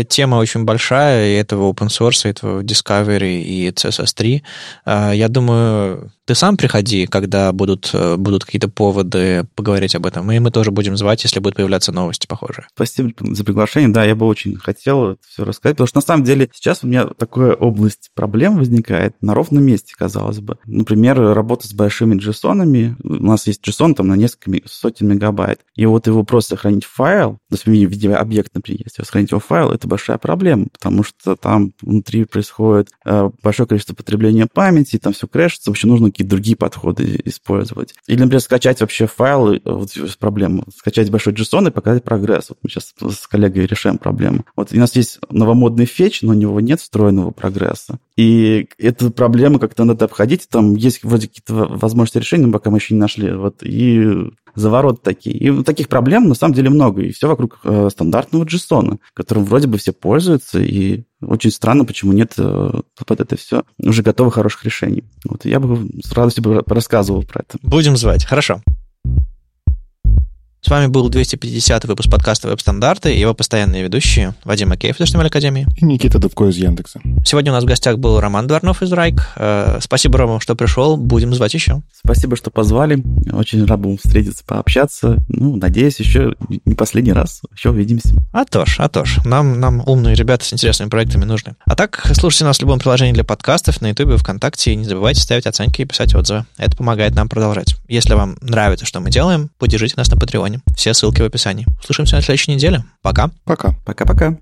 тема очень большая, и этого open source, и этого Discovery, и CSS3. А, я думаю, ты сам приходи, когда будут, э, будут какие-то поводы поговорить об этом, и мы тоже будем звать, если будут появляться новости похожие. Спасибо за приглашение. Да, я бы очень хотел это все рассказать, потому что на самом деле сейчас у меня такая область проблем возникает на ровном месте, казалось бы. Например, работа с большими JSON. У нас есть JSON там на несколько сотен мегабайт. И вот его просто сохранить в файл, то есть в виде объекта, например, если сохранить его в файл, это большая проблема, потому что там внутри происходит э, большое количество потребления памяти, там все крэшится, вообще нужно какие-то другие подходы использовать. Или, например, скачать вообще файл, вот проблема, скачать большой JSON и показать прогресс. Вот мы сейчас с коллегой решаем проблему. Вот у нас есть новомодный фетч, но у него нет встроенного прогресса. И эту проблему как-то надо обходить. Там есть вроде какие-то возможности решения, пока мы еще не нашли. Вот, и заворот такие. И таких проблем на самом деле много. И все вокруг э, стандартного JSON, которым вроде бы все пользуются. И очень странно, почему нет э, под это все уже готовых хороших решений. Вот я бы с радостью рассказывал про это. Будем звать. Хорошо. С вами был 250 выпуск подкаста «Веб-стандарты» и его постоянные ведущие Вадим Макеев из HTML Академии. И Никита Дубко из Яндекса. Сегодня у нас в гостях был Роман Дворнов из Райк. Э, спасибо, Рома, что пришел. Будем звать еще. Спасибо, что позвали. Очень рад был встретиться, пообщаться. Ну, надеюсь, еще не последний раз. Еще увидимся. А то ж, а то ж. Нам, нам умные ребята с интересными проектами нужны. А так, слушайте нас в любом приложении для подкастов, на YouTube, ВКонтакте. И не забывайте ставить оценки и писать отзывы. Это помогает нам продолжать. Если вам нравится, что мы делаем, поддержите нас на Патреоне. Все ссылки в описании. Услышимся на следующей неделе. Пока. Пока. Пока-пока.